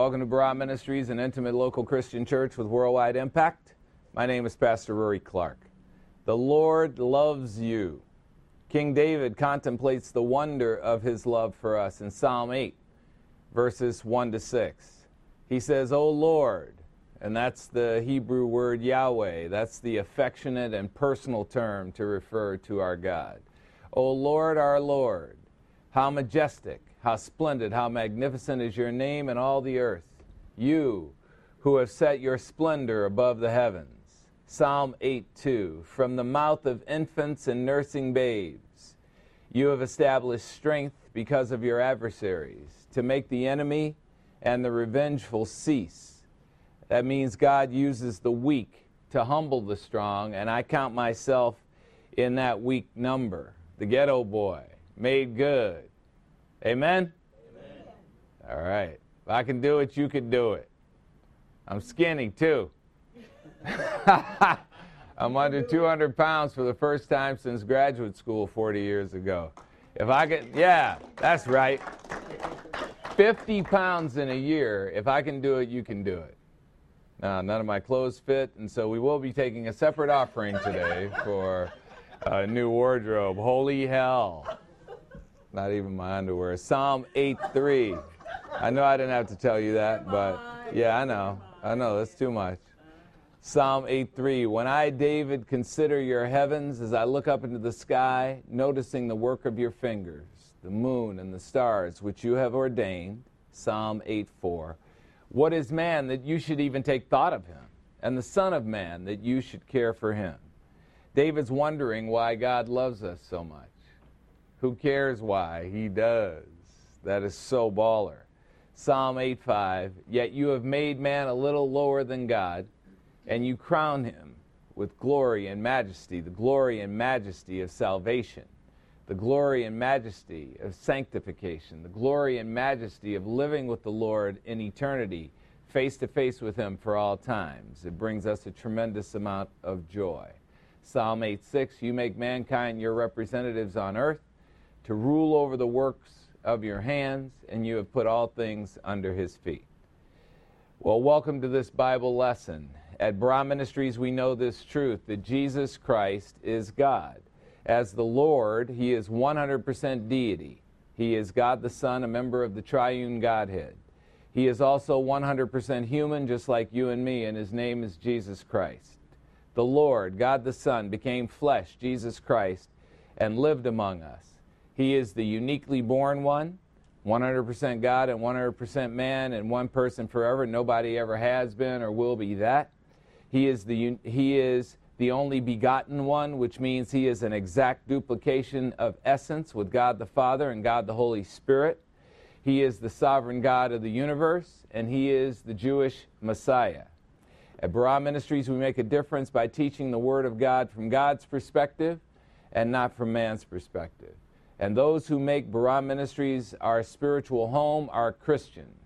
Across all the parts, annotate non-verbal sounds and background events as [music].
Welcome to Barah Ministries, an intimate local Christian church with worldwide impact. My name is Pastor Rory Clark. The Lord loves you. King David contemplates the wonder of his love for us in Psalm 8, verses 1 to 6. He says, O Lord, and that's the Hebrew word Yahweh. That's the affectionate and personal term to refer to our God. O Lord, our Lord, how majestic how splendid, how magnificent is your name in all the earth, you who have set your splendor above the heavens. Psalm 8 2 From the mouth of infants and nursing babes, you have established strength because of your adversaries, to make the enemy and the revengeful cease. That means God uses the weak to humble the strong, and I count myself in that weak number. The ghetto boy, made good, Amen? Amen? All right. If I can do it, you can do it. I'm skinny too. [laughs] I'm under 200 pounds for the first time since graduate school 40 years ago. If I can, yeah, that's right. 50 pounds in a year. If I can do it, you can do it. Now, none of my clothes fit, and so we will be taking a separate offering today for a new wardrobe. Holy hell. Not even my underwear. Psalm 8:3. I know I didn't have to tell you that, but yeah, I know. I know that's too much. Psalm 8:3. When I, David, consider your heavens as I look up into the sky, noticing the work of your fingers, the moon and the stars which you have ordained. Psalm 8:4. What is man that you should even take thought of him, and the Son of Man that you should care for him? David's wondering why God loves us so much. Who cares why? He does. That is so baller. Psalm 8:5. Yet you have made man a little lower than God, and you crown him with glory and majesty, the glory and majesty of salvation, the glory and majesty of sanctification, the glory and majesty of living with the Lord in eternity, face to face with him for all times. It brings us a tremendous amount of joy. Psalm 8:6. You make mankind your representatives on earth to rule over the works of your hands, and you have put all things under his feet. Well, welcome to this Bible lesson. At Barah Ministries, we know this truth that Jesus Christ is God. As the Lord, he is 100% deity. He is God the Son, a member of the triune Godhead. He is also 100% human, just like you and me, and his name is Jesus Christ. The Lord, God the Son, became flesh, Jesus Christ, and lived among us. He is the uniquely born one, 100% God and 100% man, and one person forever. Nobody ever has been or will be that. He is the, he is the only begotten one, which means he is an exact duplication of essence with God the Father and God the Holy Spirit. He is the sovereign God of the universe, and he is the Jewish Messiah. At Barah Ministries, we make a difference by teaching the Word of God from God's perspective and not from man's perspective. And those who make Barah Ministries our spiritual home are Christians.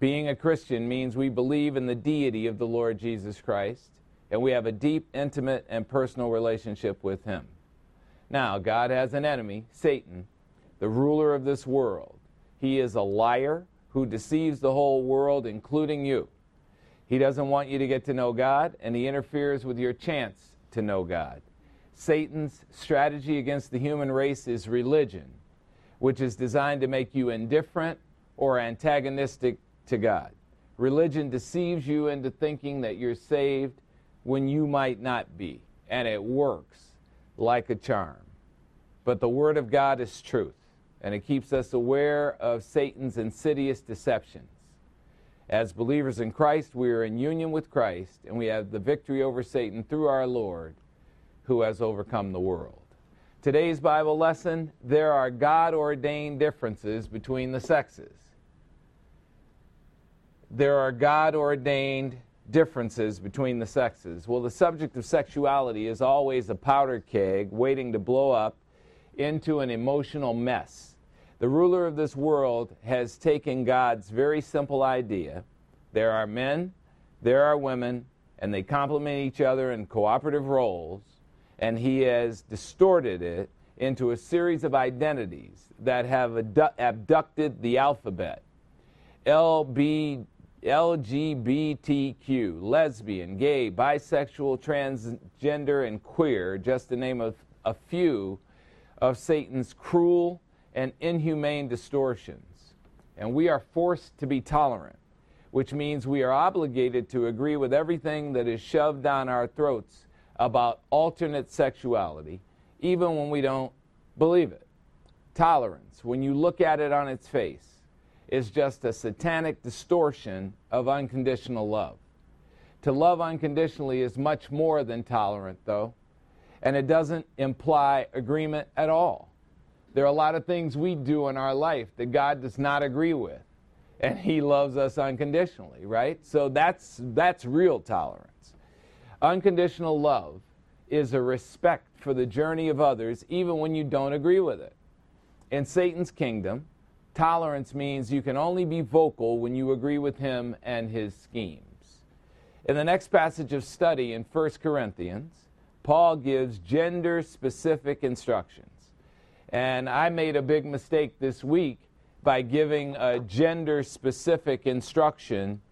Being a Christian means we believe in the deity of the Lord Jesus Christ, and we have a deep, intimate, and personal relationship with Him. Now, God has an enemy, Satan, the ruler of this world. He is a liar who deceives the whole world, including you. He doesn't want you to get to know God, and he interferes with your chance to know God. Satan's strategy against the human race is religion, which is designed to make you indifferent or antagonistic to God. Religion deceives you into thinking that you're saved when you might not be, and it works like a charm. But the Word of God is truth, and it keeps us aware of Satan's insidious deceptions. As believers in Christ, we are in union with Christ, and we have the victory over Satan through our Lord who has overcome the world. Today's Bible lesson there are God ordained differences between the sexes. There are God ordained differences between the sexes. Well, the subject of sexuality is always a powder keg waiting to blow up into an emotional mess. The ruler of this world has taken God's very simple idea there are men, there are women, and they complement each other in cooperative roles and he has distorted it into a series of identities that have abducted the alphabet. LB, LGBTQ, lesbian, gay, bisexual, transgender, and queer, just to name a, a few of Satan's cruel and inhumane distortions. And we are forced to be tolerant, which means we are obligated to agree with everything that is shoved down our throats about alternate sexuality, even when we don't believe it. Tolerance, when you look at it on its face, is just a satanic distortion of unconditional love. To love unconditionally is much more than tolerant, though, and it doesn't imply agreement at all. There are a lot of things we do in our life that God does not agree with, and He loves us unconditionally, right? So that's, that's real tolerance. Unconditional love is a respect for the journey of others, even when you don't agree with it. In Satan's kingdom, tolerance means you can only be vocal when you agree with him and his schemes. In the next passage of study in 1 Corinthians, Paul gives gender specific instructions. And I made a big mistake this week by giving a gender specific instruction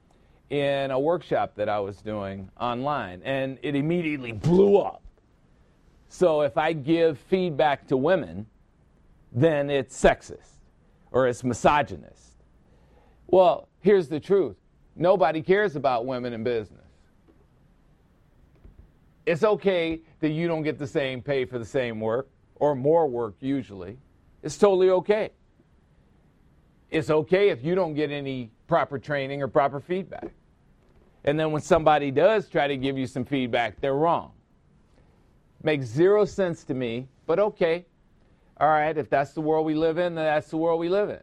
in a workshop that I was doing online. And it immediately blew up. So if I give feedback to women, then it's sexist or it's misogynist. Well, here's the truth nobody cares about women in business. It's okay that you don't get the same pay for the same work or more work usually. It's totally okay. It's okay if you don't get any proper training or proper feedback. And then when somebody does try to give you some feedback, they're wrong. Makes zero sense to me, but okay. All right, if that's the world we live in, then that's the world we live in.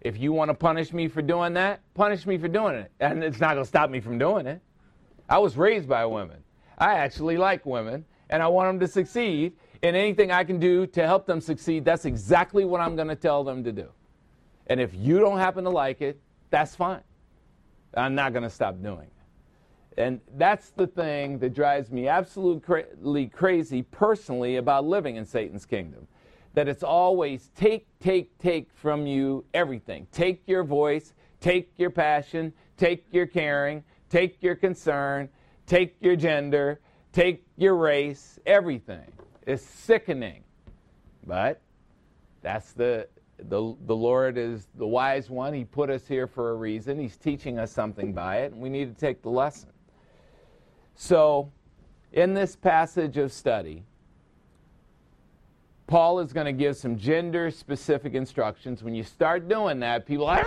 If you want to punish me for doing that, punish me for doing it. And it's not going to stop me from doing it. I was raised by women. I actually like women, and I want them to succeed and anything I can do to help them succeed, that's exactly what I'm going to tell them to do. And if you don't happen to like it, that's fine. I'm not going to stop doing it. And that's the thing that drives me absolutely crazy personally about living in Satan's kingdom. That it's always take, take, take from you everything. Take your voice, take your passion, take your caring, take your concern, take your gender, take your race, everything. It's sickening. But that's the, the, the Lord is the wise one. He put us here for a reason. He's teaching us something by it, and we need to take the lesson. So, in this passage of study, Paul is going to give some gender specific instructions. When you start doing that, people are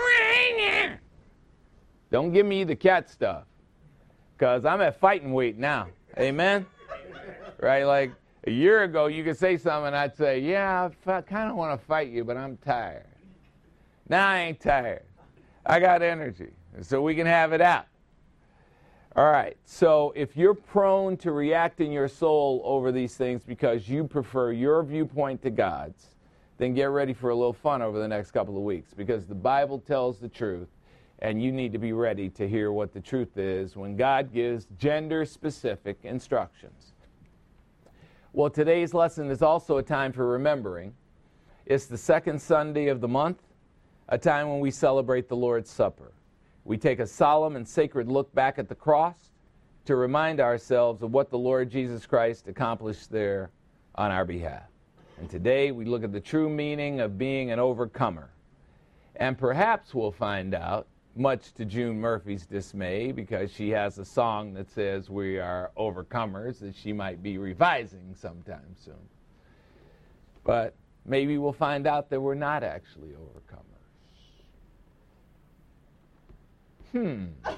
don't give me the cat stuff because I'm at fighting weight now. Amen? right? Like, a year ago, you could say something, and I'd say, Yeah, I kind of want to fight you, but I'm tired. Now I ain't tired. I got energy, so we can have it out. All right, so if you're prone to react in your soul over these things because you prefer your viewpoint to God's, then get ready for a little fun over the next couple of weeks because the Bible tells the truth and you need to be ready to hear what the truth is when God gives gender specific instructions. Well, today's lesson is also a time for remembering. It's the second Sunday of the month, a time when we celebrate the Lord's Supper. We take a solemn and sacred look back at the cross to remind ourselves of what the Lord Jesus Christ accomplished there on our behalf. And today we look at the true meaning of being an overcomer. And perhaps we'll find out much to June Murphy's dismay because she has a song that says we are overcomers that she might be revising sometime soon. But maybe we'll find out that we're not actually overcomers. Hmm. [laughs]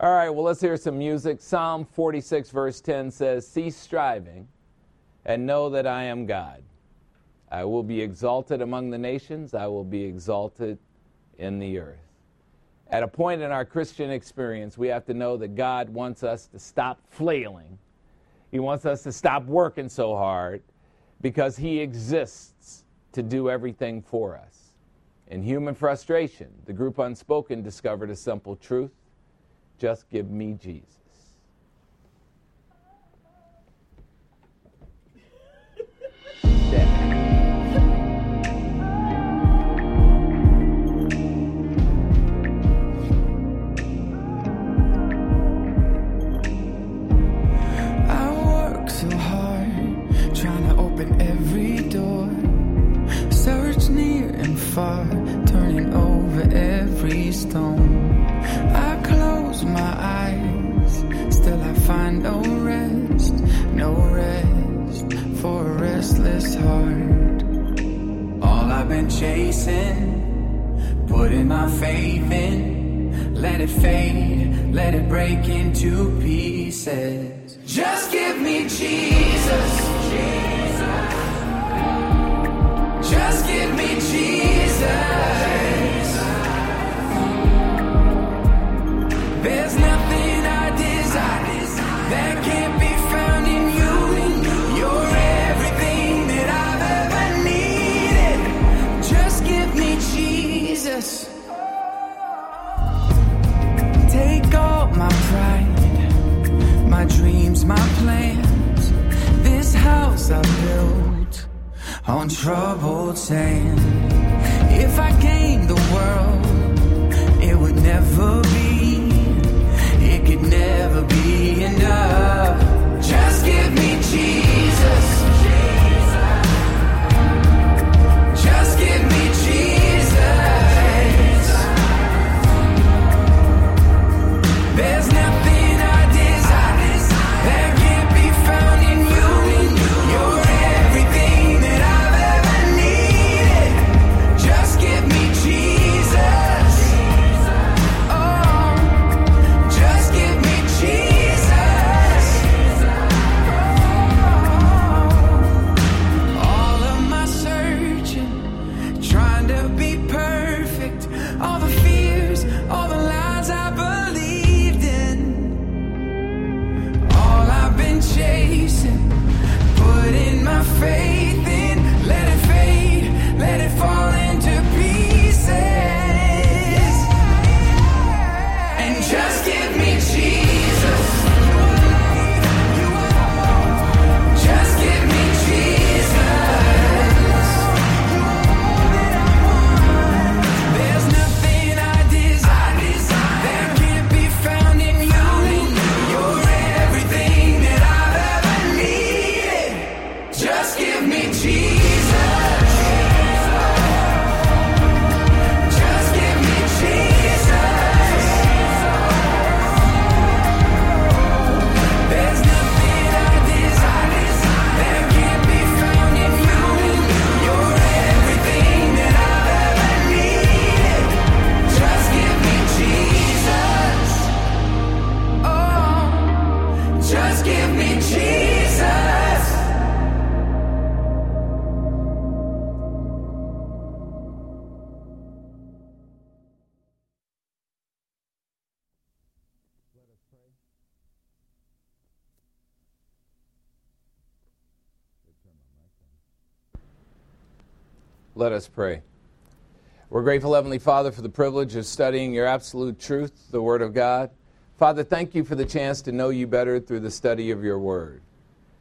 All right, well, let's hear some music. Psalm 46, verse 10 says, Cease striving and know that I am God. I will be exalted among the nations, I will be exalted in the earth. At a point in our Christian experience, we have to know that God wants us to stop flailing. He wants us to stop working so hard because He exists to do everything for us. In human frustration, the group Unspoken discovered a simple truth just give me Jesus. stone. I close my eyes, still I find no rest, no rest for a restless heart. All I've been chasing, putting my faith in, let it fade, let it break into pieces. Just give me Jesus. Jesus. Just give me Jesus. My plans. This house I built on troubled sand. If I gained the world, it would never be. Pray. We're grateful, Heavenly Father, for the privilege of studying your absolute truth, the Word of God. Father, thank you for the chance to know you better through the study of your Word.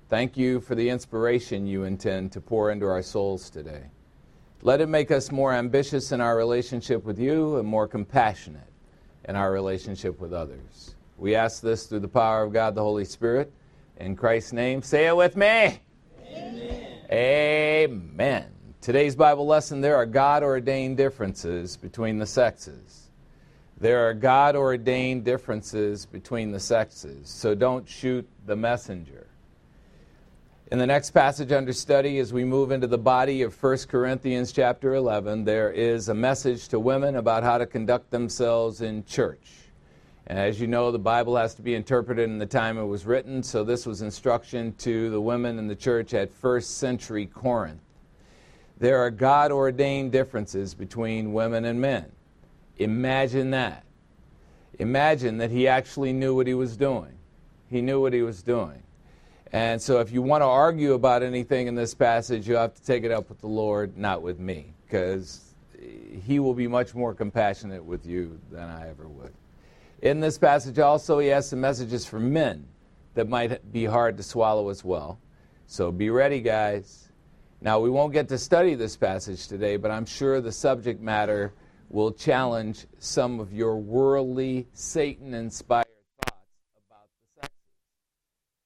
Thank you for the inspiration you intend to pour into our souls today. Let it make us more ambitious in our relationship with you and more compassionate in our relationship with others. We ask this through the power of God the Holy Spirit. In Christ's name, say it with me. Amen. Amen. Today's Bible lesson there are God ordained differences between the sexes. There are God ordained differences between the sexes, so don't shoot the messenger. In the next passage under study, as we move into the body of 1 Corinthians chapter 11, there is a message to women about how to conduct themselves in church. And as you know, the Bible has to be interpreted in the time it was written, so this was instruction to the women in the church at first century Corinth. There are God ordained differences between women and men. Imagine that. Imagine that he actually knew what he was doing. He knew what he was doing. And so, if you want to argue about anything in this passage, you have to take it up with the Lord, not with me, because he will be much more compassionate with you than I ever would. In this passage, also, he has some messages for men that might be hard to swallow as well. So, be ready, guys. Now, we won't get to study this passage today, but I'm sure the subject matter will challenge some of your worldly, Satan inspired thoughts about the sexes.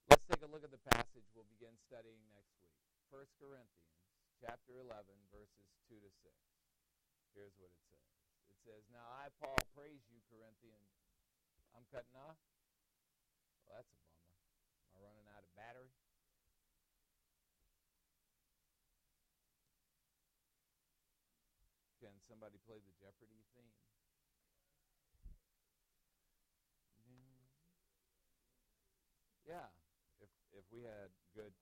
Let's take a look at the passage we'll begin studying next week. 1 Corinthians chapter 11, verses 2 to 6. Here's what it says It says, Now I, Paul, praise you, Corinthians. I'm cutting off? Well, that's a bummer. Am I running out of battery? Somebody play the Jeopardy theme? Yeah, if if we had good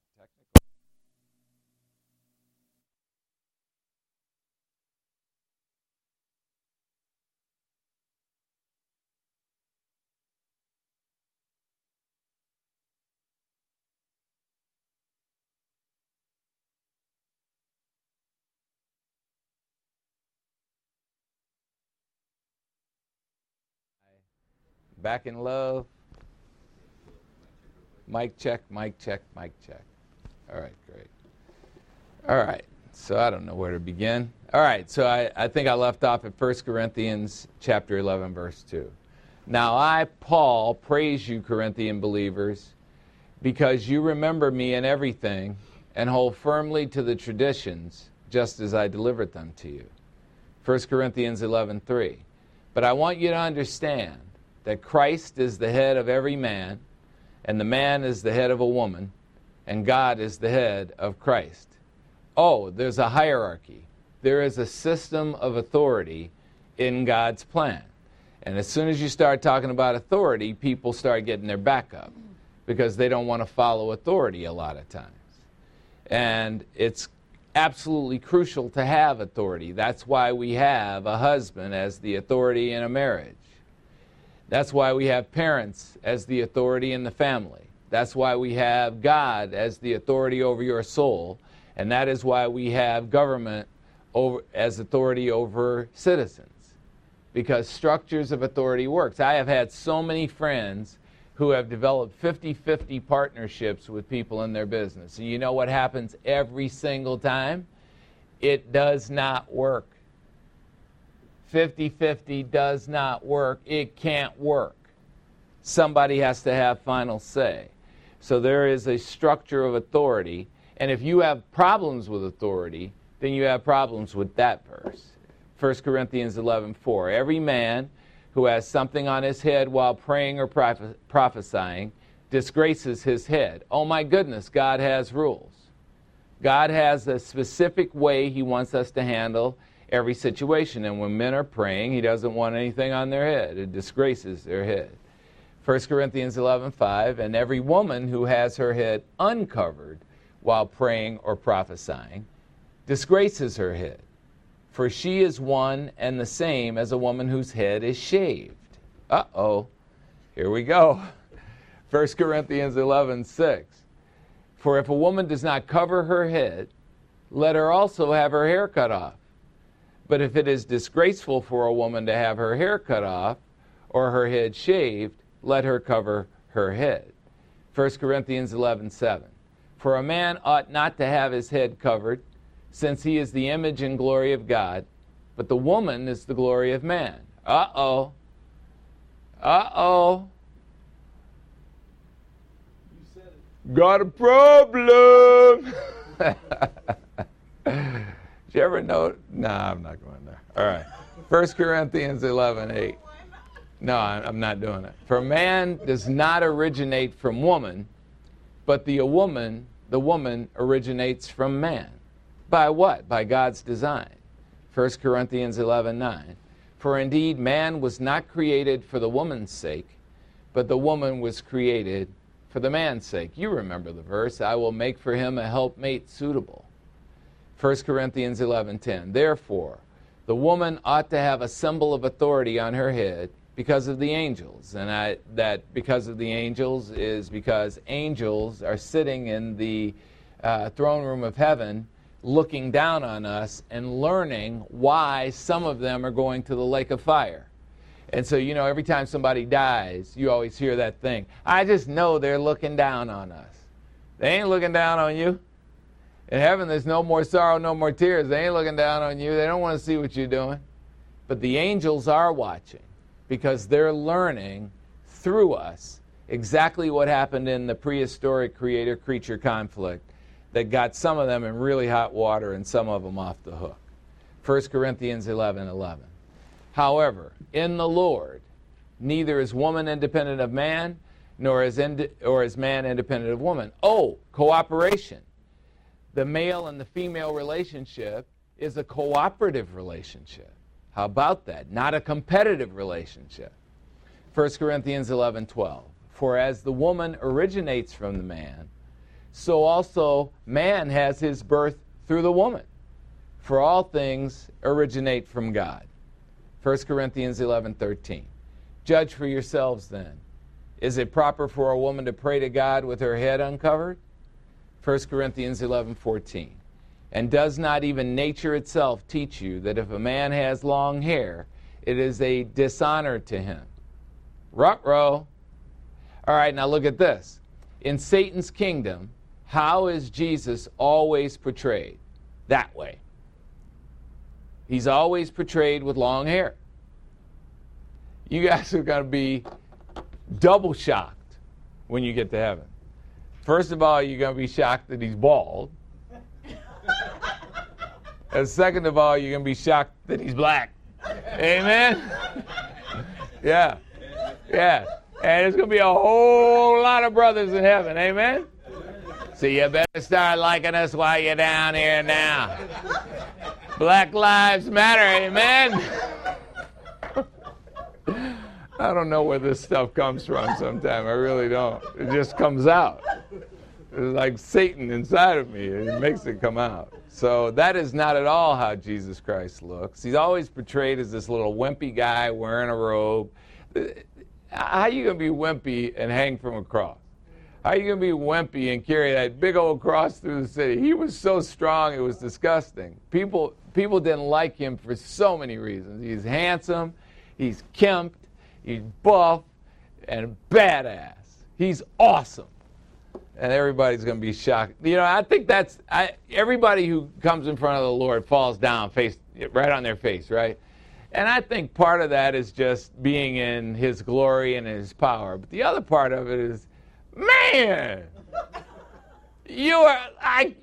Back in love. Mic check, mic check, mic check. All right, great. All right, so I don't know where to begin. All right, so I, I think I left off at 1 Corinthians chapter 11, verse 2. Now I, Paul, praise you, Corinthian believers, because you remember me in everything and hold firmly to the traditions just as I delivered them to you. 1 Corinthians 11:3. But I want you to understand that Christ is the head of every man, and the man is the head of a woman, and God is the head of Christ. Oh, there's a hierarchy. There is a system of authority in God's plan. And as soon as you start talking about authority, people start getting their back up because they don't want to follow authority a lot of times. And it's absolutely crucial to have authority. That's why we have a husband as the authority in a marriage. That's why we have parents as the authority in the family. That's why we have God as the authority over your soul. And that is why we have government over, as authority over citizens. Because structures of authority works. I have had so many friends who have developed 50-50 partnerships with people in their business. And you know what happens every single time? It does not work. 50 50 does not work. It can't work. Somebody has to have final say. So there is a structure of authority. And if you have problems with authority, then you have problems with that verse. 1 Corinthians 11 4. Every man who has something on his head while praying or prophesying disgraces his head. Oh my goodness, God has rules. God has a specific way he wants us to handle every situation. And when men are praying, he doesn't want anything on their head. It disgraces their head. 1 Corinthians 11:5 and every woman who has her head uncovered while praying or prophesying disgraces her head for she is one and the same as a woman whose head is shaved uh-oh here we go [laughs] 1 Corinthians 11:6 for if a woman does not cover her head let her also have her hair cut off but if it is disgraceful for a woman to have her hair cut off or her head shaved, let her cover her head. 1 Corinthians 11:7. For a man ought not to have his head covered, since he is the image and glory of God, but the woman is the glory of man. Uh-oh. Uh-oh. Got a problem. [laughs] You ever know? No, I'm not going there. All right. 1 Corinthians 11, 8. No, I'm not doing it. For man does not originate from woman, but the woman, the woman originates from man. By what? By God's design. 1 Corinthians 11, 9. For indeed, man was not created for the woman's sake, but the woman was created for the man's sake. You remember the verse I will make for him a helpmate suitable. 1 Corinthians 11:10. Therefore, the woman ought to have a symbol of authority on her head because of the angels. And I, that because of the angels is because angels are sitting in the uh, throne room of heaven looking down on us and learning why some of them are going to the lake of fire. And so, you know, every time somebody dies, you always hear that thing. I just know they're looking down on us. They ain't looking down on you. In heaven, there's no more sorrow, no more tears. They ain't looking down on you. They don't want to see what you're doing. But the angels are watching because they're learning through us exactly what happened in the prehistoric creator creature conflict that got some of them in really hot water and some of them off the hook. 1 Corinthians 11 11. However, in the Lord, neither is woman independent of man, nor is, ind- or is man independent of woman. Oh, cooperation the male and the female relationship is a cooperative relationship. How about that? Not a competitive relationship. 1 Corinthians 11 12. For as the woman originates from the man, so also man has his birth through the woman. For all things originate from God. 1 Corinthians 11 13. Judge for yourselves then. Is it proper for a woman to pray to God with her head uncovered? 1 Corinthians 11 14. And does not even nature itself teach you that if a man has long hair, it is a dishonor to him? Rut-row. All right, now look at this. In Satan's kingdom, how is Jesus always portrayed? That way. He's always portrayed with long hair. You guys are going to be double shocked when you get to heaven. First of all, you're going to be shocked that he's bald. And second of all, you're going to be shocked that he's black. Amen? yeah. Yeah. And there's going to be a whole lot of brothers in heaven. Amen? So you better start liking us while you're down here now. Black Lives Matter. Amen? I don't know where this stuff comes from sometimes. I really don't. It just comes out. It's like Satan inside of me. It makes it come out. So that is not at all how Jesus Christ looks. He's always portrayed as this little wimpy guy wearing a robe. How are you going to be wimpy and hang from a cross? How are you going to be wimpy and carry that big old cross through the city? He was so strong, it was disgusting. People, people didn't like him for so many reasons. He's handsome, he's kempt, he's buff, and badass. He's awesome and everybody's going to be shocked. You know, I think that's I, everybody who comes in front of the Lord falls down face right on their face, right? And I think part of that is just being in His glory and His power. But the other part of it is, man, you are I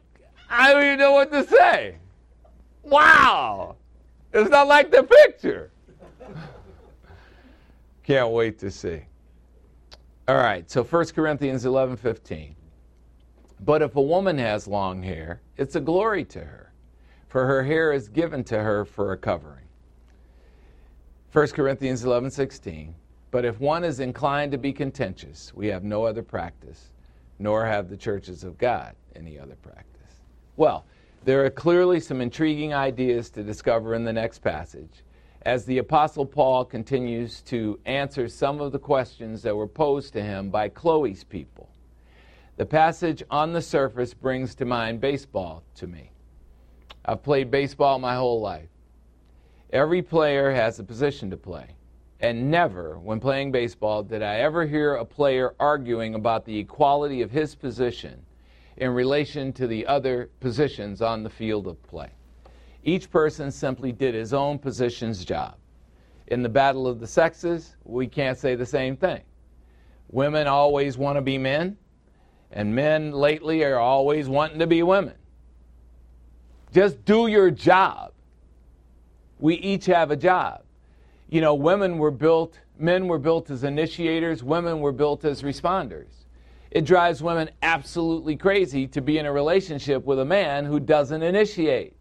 I don't even know what to say. Wow, it's not like the picture. Can't wait to see. All right, so 1 Corinthians 11 15. But if a woman has long hair, it's a glory to her, for her hair is given to her for a covering. 1 Corinthians 11:16 But if one is inclined to be contentious, we have no other practice, nor have the churches of God any other practice. Well, there are clearly some intriguing ideas to discover in the next passage as the Apostle Paul continues to answer some of the questions that were posed to him by Chloe's people. The passage on the surface brings to mind baseball to me. I've played baseball my whole life. Every player has a position to play. And never, when playing baseball, did I ever hear a player arguing about the equality of his position in relation to the other positions on the field of play. Each person simply did his own position's job. In the battle of the sexes, we can't say the same thing. Women always want to be men, and men lately are always wanting to be women. Just do your job. We each have a job. You know, women were built, men were built as initiators, women were built as responders. It drives women absolutely crazy to be in a relationship with a man who doesn't initiate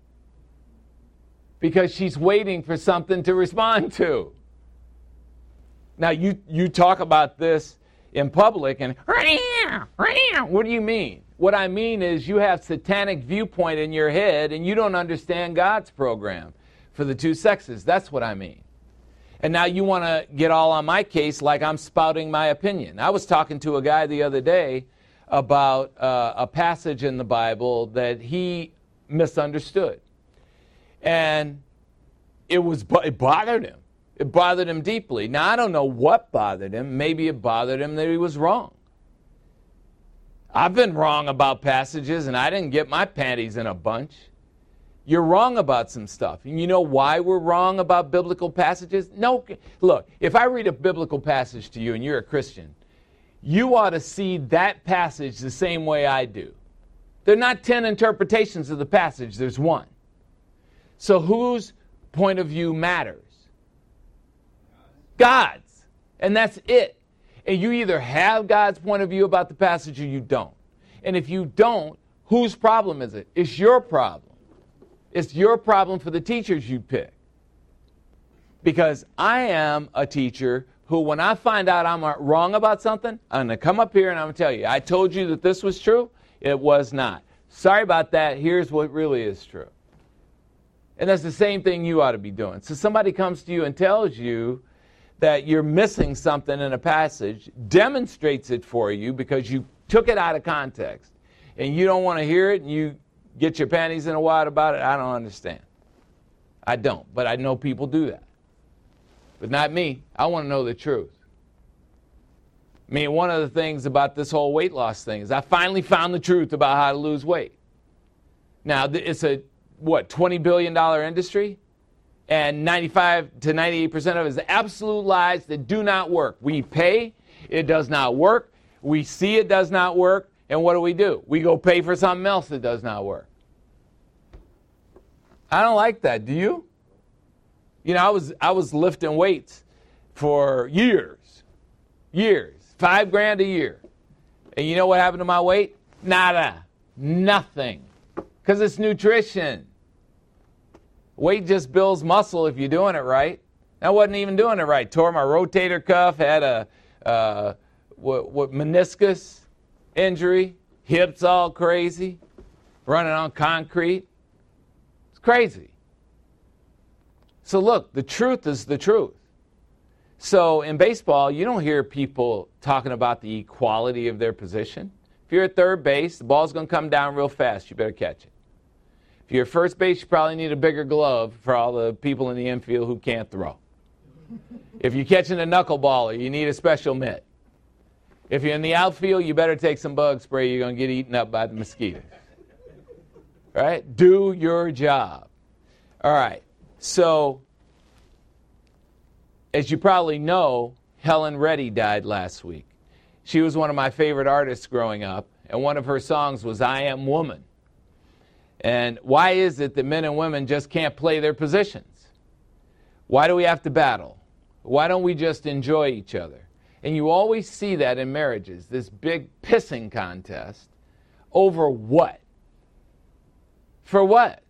because she's waiting for something to respond to. Now, you, you talk about this in public and what do you mean? What I mean is you have satanic viewpoint in your head and you don't understand God's program for the two sexes. That's what I mean. And now you want to get all on my case like I'm spouting my opinion. I was talking to a guy the other day about uh, a passage in the Bible that he misunderstood. And it was it bothered him. It bothered him deeply. Now, I don't know what bothered him. Maybe it bothered him that he was wrong. I've been wrong about passages and I didn't get my panties in a bunch. You're wrong about some stuff. And you know why we're wrong about biblical passages? No, look, if I read a biblical passage to you and you're a Christian, you ought to see that passage the same way I do. There are not 10 interpretations of the passage, there's one. So whose point of view matters? God's. And that's it. And you either have God's point of view about the passage or you don't. And if you don't, whose problem is it? It's your problem. It's your problem for the teachers you pick. Because I am a teacher who, when I find out I'm wrong about something, I'm going to come up here and I'm going to tell you, I told you that this was true. It was not. Sorry about that. Here's what really is true. And that's the same thing you ought to be doing. So somebody comes to you and tells you that you're missing something in a passage, demonstrates it for you because you took it out of context, and you don't want to hear it, and you get your panties in a wad about it. I don't understand. I don't, but I know people do that. But not me. I want to know the truth. I mean, one of the things about this whole weight loss thing is I finally found the truth about how to lose weight. Now, it's a, what, $20 billion industry? And 95 to 98% of it is absolute lies that do not work. We pay, it does not work. We see it does not work. And what do we do? We go pay for something else that does not work. I don't like that. Do you? You know, I was I was lifting weights for years, years, five grand a year, and you know what happened to my weight? Nada, nothing, because it's nutrition. Weight just builds muscle if you're doing it right. I wasn't even doing it right. Tore my rotator cuff, had a uh, what, what meniscus injury, hips all crazy, running on concrete. It's crazy. So, look, the truth is the truth. So, in baseball, you don't hear people talking about the equality of their position. If you're at third base, the ball's going to come down real fast. You better catch it. If you're first base, you probably need a bigger glove for all the people in the infield who can't throw. If you're catching a knuckleballer, you need a special mitt. If you're in the outfield, you better take some bug spray. You're going to get eaten up by the mosquitoes. Right? Do your job. All right. So, as you probably know, Helen Reddy died last week. She was one of my favorite artists growing up, and one of her songs was I Am Woman. And why is it that men and women just can't play their positions? Why do we have to battle? Why don't we just enjoy each other? And you always see that in marriages this big pissing contest over what? For what?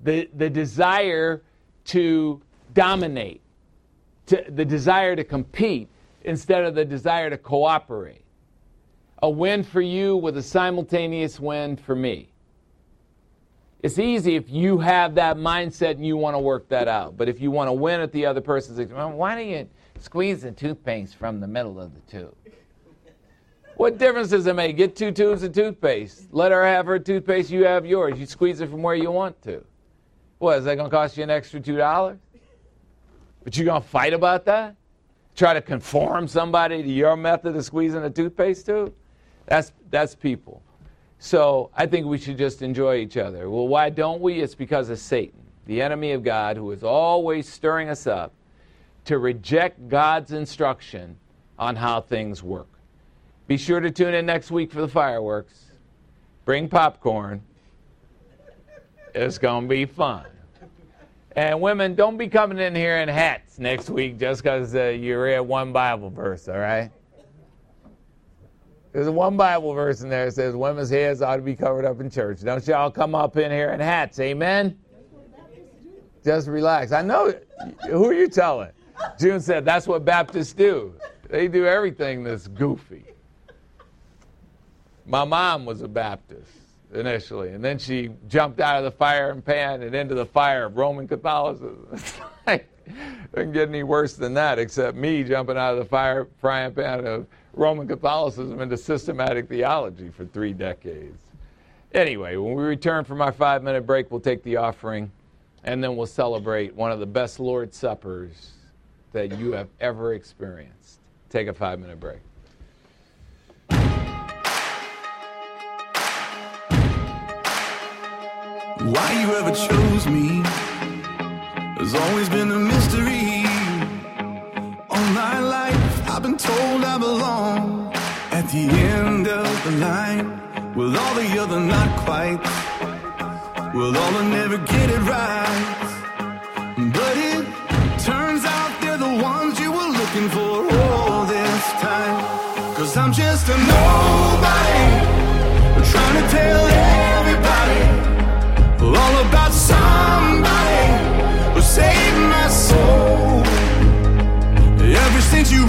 the, the desire to dominate, to, the desire to compete instead of the desire to cooperate. A win for you with a simultaneous win for me. It's easy if you have that mindset and you want to work that out. But if you want to win at the other person's expense, why don't you squeeze the toothpaste from the middle of the tube? What difference does it make? Get two tubes of toothpaste. Let her have her toothpaste, you have yours. You squeeze it from where you want to. What, is that going to cost you an extra $2? But you're going to fight about that? Try to conform somebody to your method of squeezing a toothpaste tube? That's, that's people. So I think we should just enjoy each other. Well, why don't we? It's because of Satan, the enemy of God, who is always stirring us up to reject God's instruction on how things work. Be sure to tune in next week for the fireworks. Bring popcorn. It's going to be fun. And women, don't be coming in here in hats next week just because uh, you read one Bible verse, all right? There's one Bible verse in there that says women's heads ought to be covered up in church. Don't y'all come up in here in hats, amen? Just relax. I know. Who are you telling? June said that's what Baptists do. They do everything that's goofy. My mom was a Baptist initially, and then she jumped out of the fire and pan and into the fire of Roman Catholicism. [laughs] it doesn't get any worse than that, except me jumping out of the fire frying pan of Roman Catholicism into systematic theology for three decades. Anyway, when we return from our five minute break, we'll take the offering and then we'll celebrate one of the best Lord's Suppers that you have ever experienced. Take a five minute break. Why you ever chose me has always been a mystery. All my life, I've been told I belong at the end of the line. With all the other not quite, with all the never get it right. But it turns out they're the ones you were looking for all this time. Cause I'm just a nobody, trying to tell everybody all about somebody who saved my soul ever since you.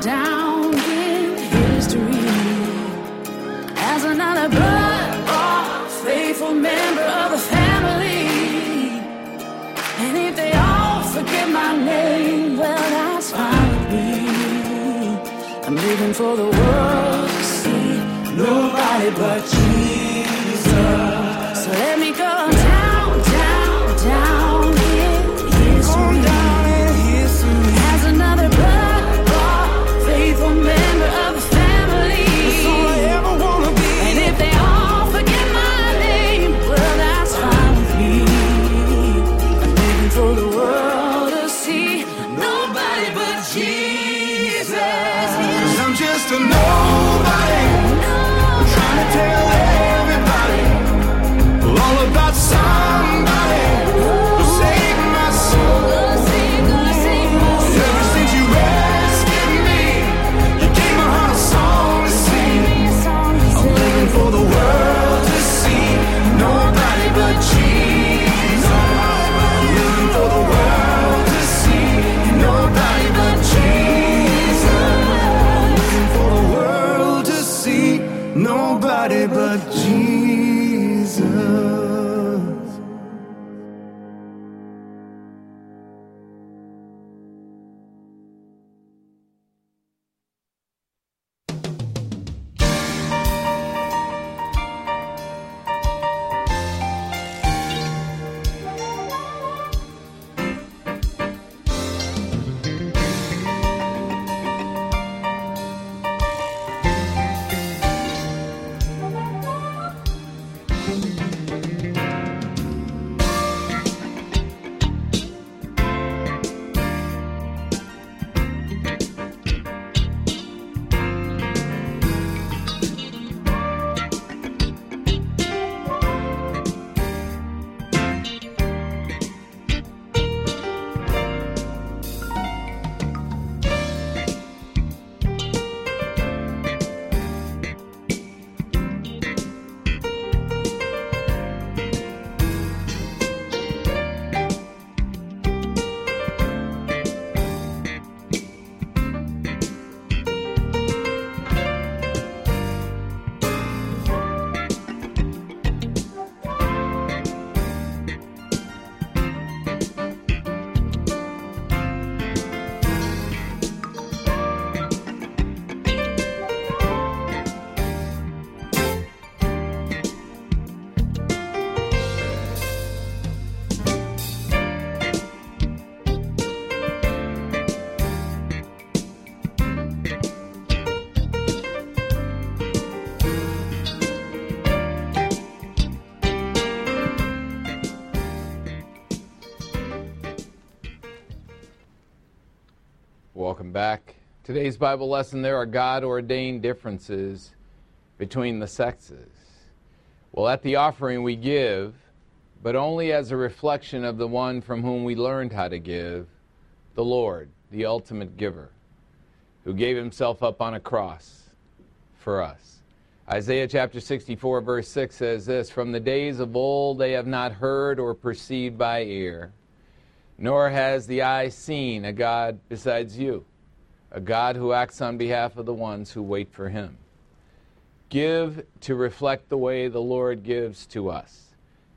down, in history as another blood-bought, faithful member of the family. And if they all forget my name, well, that's fine with me. I'm living for the world to see. Nobody but Jesus. Today's Bible lesson there are God ordained differences between the sexes. Well, at the offering we give, but only as a reflection of the one from whom we learned how to give, the Lord, the ultimate giver, who gave himself up on a cross for us. Isaiah chapter 64, verse 6 says this From the days of old they have not heard or perceived by ear, nor has the eye seen a God besides you, a God who acts on behalf of the ones who wait for him. Give to reflect the way the Lord gives to us.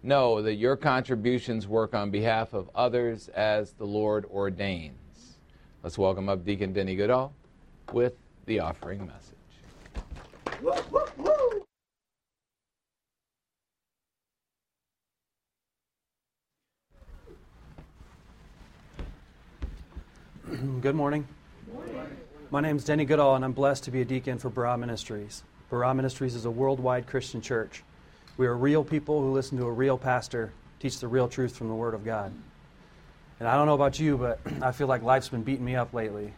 know that your contributions work on behalf of others as the Lord ordains. Let's welcome up Deacon Denny Goodall with the offering message. Good morning. My name is Denny Goodall, and I'm blessed to be a deacon for Barah Ministries. Barah Ministries is a worldwide Christian church. We are real people who listen to a real pastor teach the real truth from the Word of God. And I don't know about you, but [clears throat] I feel like life's been beating me up lately.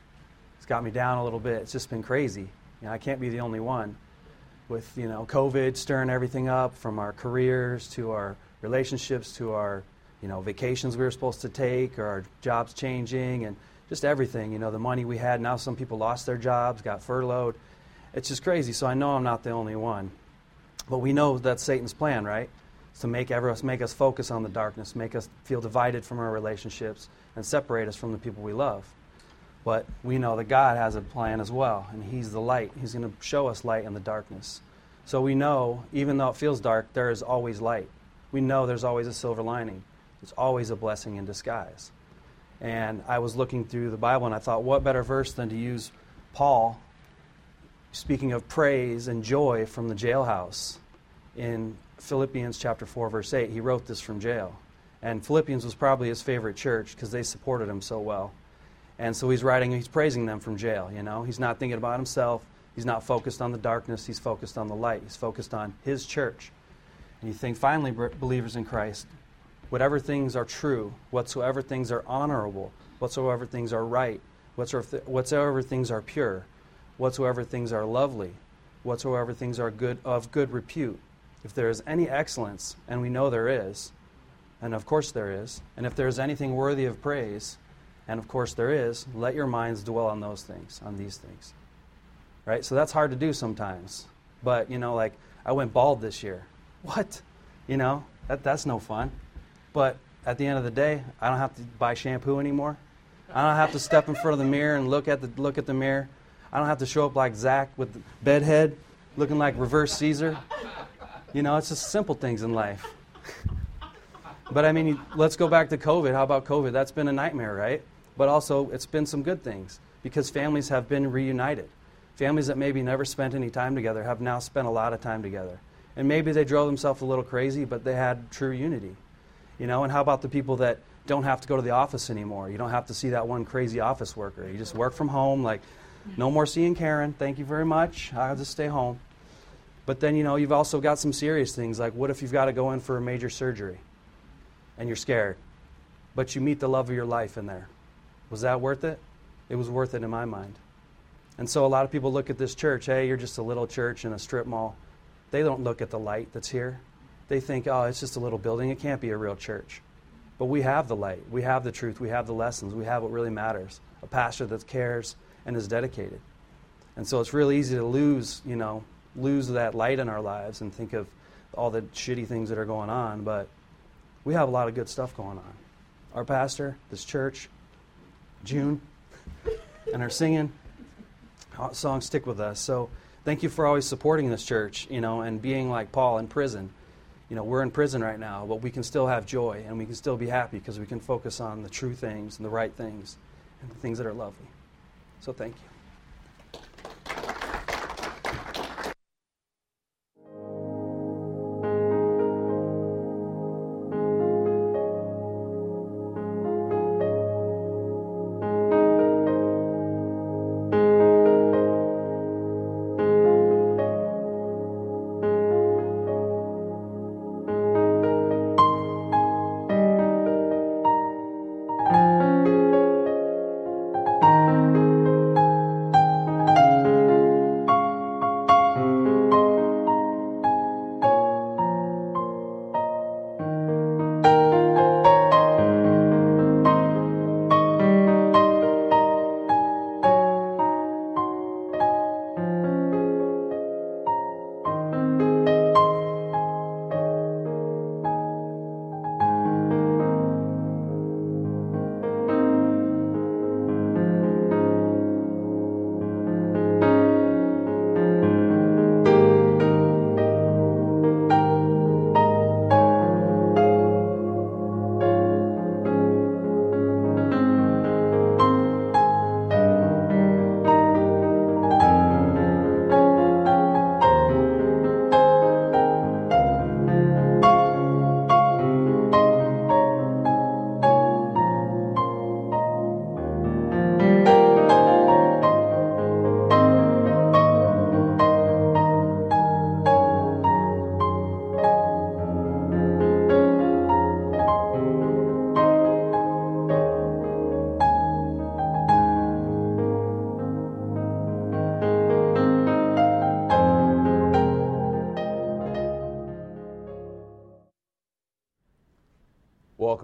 It's got me down a little bit. It's just been crazy. You know, I can't be the only one. With you know COVID stirring everything up, from our careers to our relationships to our you know vacations we were supposed to take, or our jobs changing, and just everything. You know, the money we had. Now some people lost their jobs, got furloughed. It's just crazy. So I know I'm not the only one. But we know that's Satan's plan, right? It's to make us make us focus on the darkness, make us feel divided from our relationships, and separate us from the people we love. But we know that God has a plan as well, and He's the light. He's going to show us light in the darkness. So we know, even though it feels dark, there is always light. We know there's always a silver lining. There's always a blessing in disguise. And I was looking through the Bible, and I thought, what better verse than to use Paul speaking of praise and joy from the jailhouse in Philippians chapter 4 verse 8 he wrote this from jail. And Philippians was probably his favorite church because they supported him so well. And so he's writing he's praising them from jail you know? He's not thinking about himself. He's not focused on the darkness. He's focused on the light. He's focused on his church. And you think finally believers in Christ whatever things are true whatsoever things are honorable whatsoever things are right whatsoever, things are pure whatsoever things are lovely, whatsoever things are good of good repute. If there is any excellence, and we know there is, and of course there is, and if there is anything worthy of praise, and of course there is, let your minds dwell on those things, on these things. Right? So that's hard to do sometimes. But, you know, like I went bald this year. [laughs] What? You know, that, that's no fun. But at the end of the day, I don't have to buy shampoo anymore. I don't have to step in front of the mirror and look at the look at the mirror I don't have to show up like Zach with bedhead looking like reverse Caesar. You know, it's just simple things in life. but I mean, let's go back to COVID. How about COVID? That's been a nightmare, right? But also, it's been some good things because families have been reunited. Families that maybe never spent any time together have now spent a lot of time together. And maybe they drove themselves a little crazy, but they had true unity. You know, and how about the people that don't have to go to the office anymore? You don't have to see that one crazy office worker. You just work from home, like no more seeing Karen. Thank you very much. I'll just stay home. But then, you know, you've also got some serious things like what if you've got to go in for a major surgery and you're scared, but you meet the love of your life in there? Was that worth it? It was worth it in my mind. And so a lot of people look at this church, hey, you're just a little church in a strip mall. They don't look at the light that's here. They think, oh, it's just a little building. It can't be a real church. But we have the light. We have the truth. We have the lessons. We have what really matters. A pastor that cares and is dedicated. And so it's really easy to lose, you know, lose that light in our lives and think of all the shitty things that are going on, but we have a lot of good stuff going on. Our pastor, this church, June, [laughs] and our singing uh, songs stick with us. So thank you for always supporting this church, you know, and being like Paul in prison. You know, we're in prison right now, but we can still have joy and we can still be happy because we can focus on the true things and the right things and the things that are lovely. So thank you.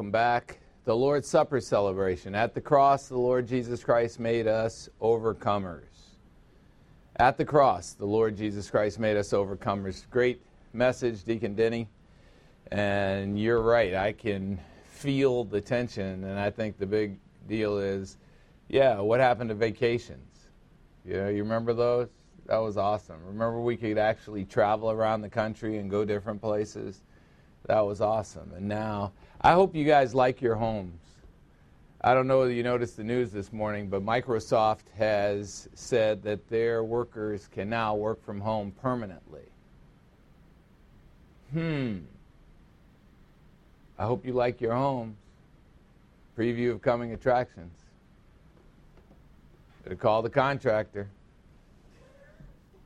Welcome back. The Lord's Supper celebration. At the cross, the Lord Jesus Christ made us overcomers. At the cross, the Lord Jesus Christ made us overcomers. Great message, Deacon Denny. And you're right, I can feel the tension. And I think the big deal is yeah, what happened to vacations? You know, you remember those? That was awesome. Remember we could actually travel around the country and go different places? That was awesome. And now, I hope you guys like your homes. I don't know whether you noticed the news this morning, but Microsoft has said that their workers can now work from home permanently. Hmm. I hope you like your homes. Preview of coming attractions. Better call the contractor.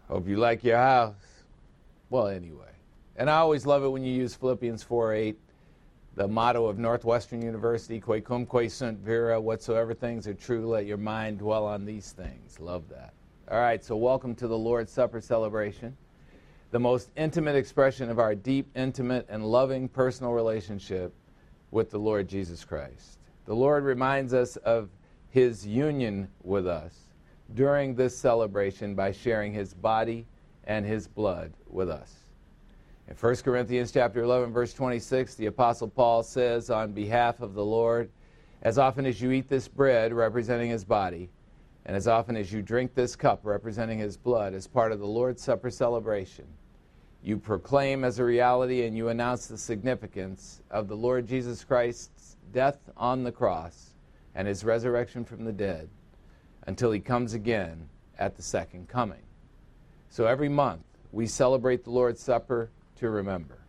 Hope you like your house. Well, anyway. And I always love it when you use Philippians 4 8, the motto of Northwestern University, Quaecumque sunt vera, whatsoever things are true, let your mind dwell on these things. Love that. All right, so welcome to the Lord's Supper celebration, the most intimate expression of our deep, intimate, and loving personal relationship with the Lord Jesus Christ. The Lord reminds us of his union with us during this celebration by sharing his body and his blood with us. In 1 Corinthians chapter 11 verse 26, the apostle Paul says on behalf of the Lord, as often as you eat this bread representing his body, and as often as you drink this cup representing his blood as part of the Lord's Supper celebration, you proclaim as a reality and you announce the significance of the Lord Jesus Christ's death on the cross and his resurrection from the dead until he comes again at the second coming. So every month we celebrate the Lord's Supper to remember.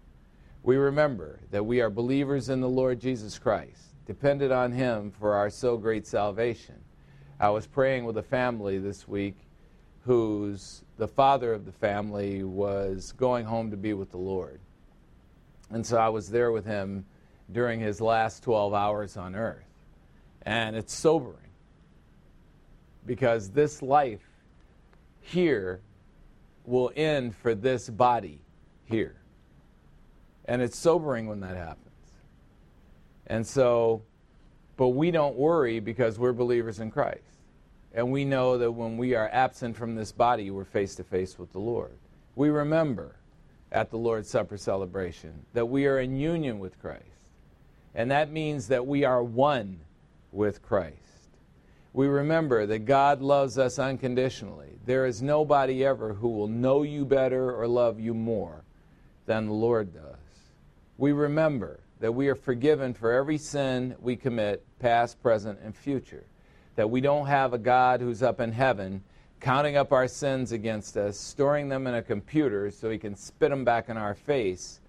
We remember that we are believers in the Lord Jesus Christ, dependent on Him for our so great salvation. I was praying with a family this week whose the father of the family was going home to be with the Lord. And so I was there with him during his last 12 hours on earth. And it's sobering because this life here will end for this body here. And it's sobering when that happens. And so, but we don't worry because we're believers in Christ. And we know that when we are absent from this body, we're face to face with the Lord. We remember at the Lord's Supper celebration that we are in union with Christ. And that means that we are one with Christ. We remember that God loves us unconditionally. There is nobody ever who will know you better or love you more than the Lord does. We remember that we are forgiven for every sin we commit, past, present, and future. That we don't have a God who's up in heaven counting up our sins against us, storing them in a computer so he can spit them back in our face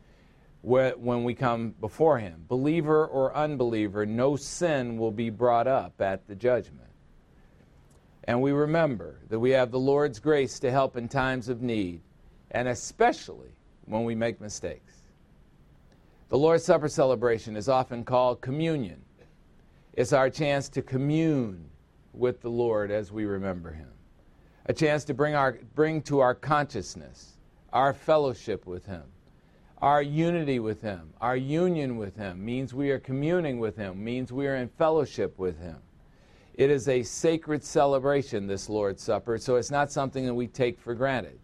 when we come before him. Believer or unbeliever, no sin will be brought up at the judgment. And we remember that we have the Lord's grace to help in times of need, and especially when we make mistakes. The Lord's Supper celebration is often called communion. It's our chance to commune with the Lord as we remember Him, a chance to bring, our, bring to our consciousness our fellowship with Him, our unity with Him, our union with Him means we are communing with Him, means we are in fellowship with Him. It is a sacred celebration, this Lord's Supper, so it's not something that we take for granted.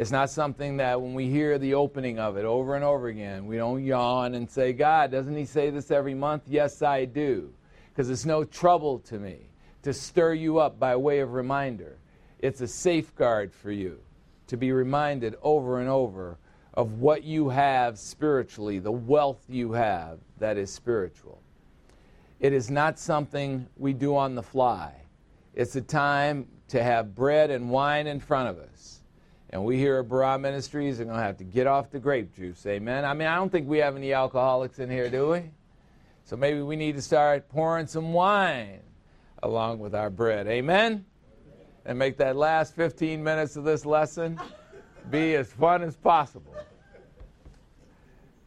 It's not something that when we hear the opening of it over and over again, we don't yawn and say, God, doesn't He say this every month? Yes, I do. Because it's no trouble to me to stir you up by way of reminder. It's a safeguard for you to be reminded over and over of what you have spiritually, the wealth you have that is spiritual. It is not something we do on the fly. It's a time to have bread and wine in front of us and we here at Barah Ministries are going to have to get off the grape juice. Amen. I mean, I don't think we have any alcoholics in here, do we? So maybe we need to start pouring some wine along with our bread. Amen? And make that last 15 minutes of this lesson be as fun as possible.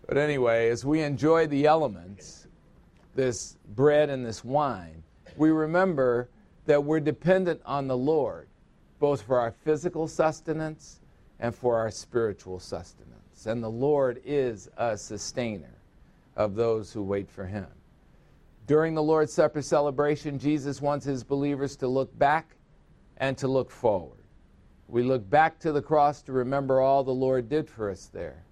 But anyway, as we enjoy the elements, this bread and this wine, we remember that we're dependent on the Lord both for our physical sustenance and for our spiritual sustenance. And the Lord is a sustainer of those who wait for him. During the Lord's Supper celebration, Jesus wants his believers to look back and to look forward. We look back to the cross to remember all the Lord did for us there.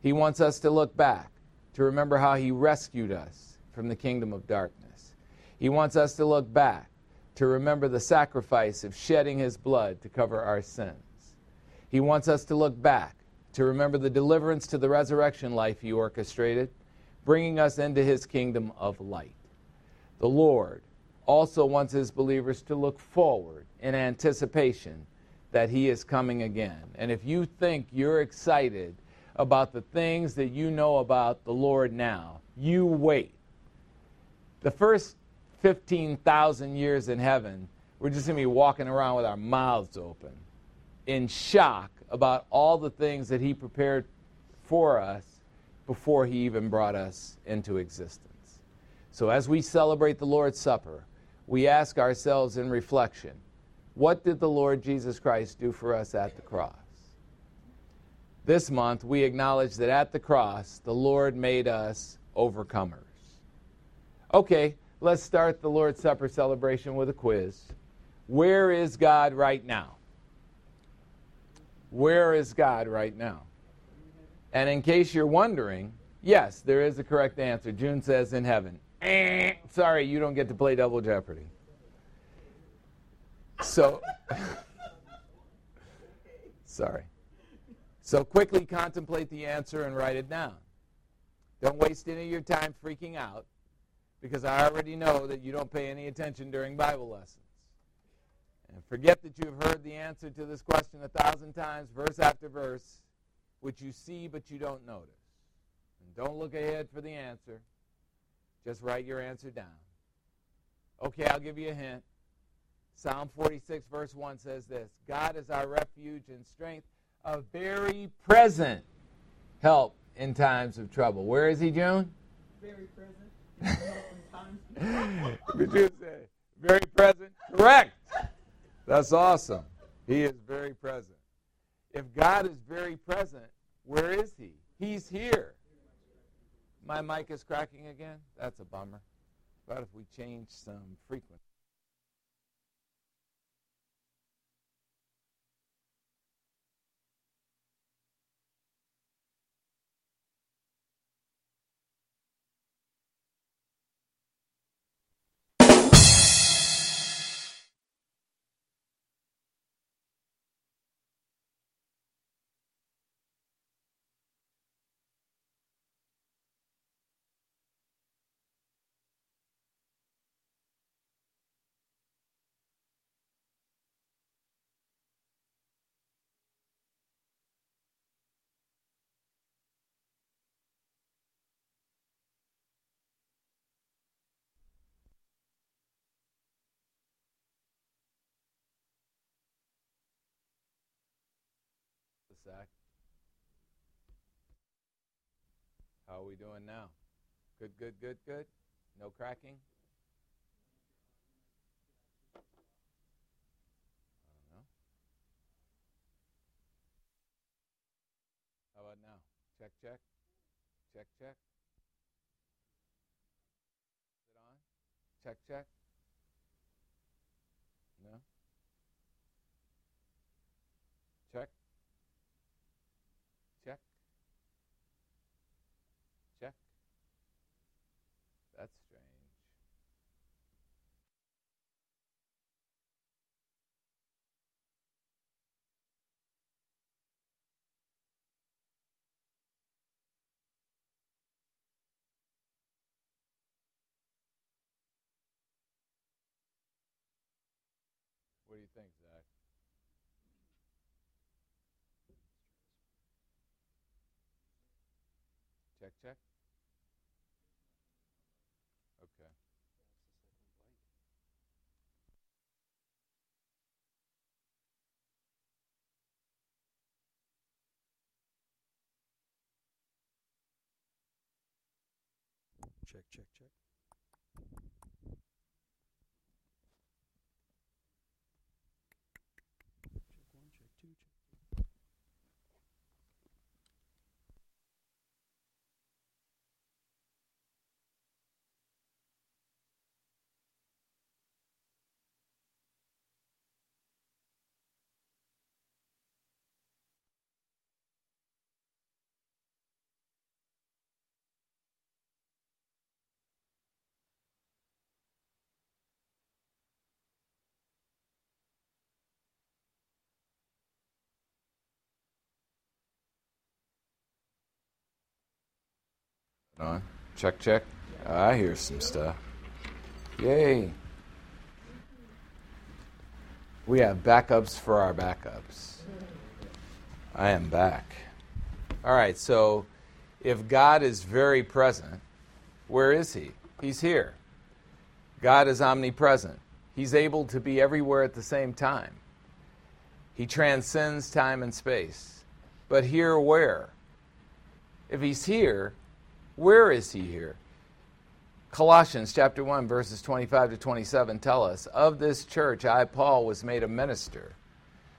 He wants us to look back to remember how he rescued us from the kingdom of darkness. He wants us to look back to remember the sacrifice of shedding his blood to cover our sins. He wants us to look back to remember the deliverance to the resurrection life he orchestrated, bringing us into his kingdom of light. The Lord also wants his believers to look forward in anticipation that he is coming again. And if you think you're excited about the things that you know about the Lord now, you wait. The first 15,000 years in heaven, we're just going to be walking around with our mouths open in shock about all the things that he prepared for us before he even brought us into existence. So, as we celebrate the Lord's Supper, we ask ourselves in reflection what did the Lord Jesus Christ do for us at the cross? This month, we acknowledge that at the cross, the Lord made us overcomers. Okay, let's start the Lord's Supper celebration with a quiz. Where is God right now? Where is God right now? And in case you're wondering, yes, there is a correct answer. June says in heaven. Eh, sorry, you don't get to play double jeopardy. So, [laughs] sorry. So quickly contemplate the answer and write it down. Don't waste any of your time freaking out because I already know that you don't pay any attention during Bible lessons. And forget that you've heard the answer to this question a thousand times, verse after verse, which you see but you don't notice. And don't look ahead for the answer. Just write your answer down. Okay, I'll give you a hint. Psalm 46, verse 1 says this God is our refuge and strength, a very present help in times of trouble. Where is he, June? Very present. [laughs] Could you say? Very present? Correct. That's awesome. He is very present. If God is very present, where is he? He's here. My mic is cracking again? That's a bummer. But if we change some frequency? Sec. How are we doing now? Good, good, good, good. No cracking? I don't know. How about now? Check, check. Check, check. Is it on? Check, check. No? Check. Check. Check. That's strange. What do you think, Zach? Check, check. Okay. Check, check, check. Check On. Check, check. Ah, I hear some stuff. Yay. We have backups for our backups. I am back. All right, so if God is very present, where is He? He's here. God is omnipresent. He's able to be everywhere at the same time. He transcends time and space. But here, where? If He's here, where is He here? Colossians chapter 1 verses 25 to 27 tell us, "Of this church I Paul was made a minister,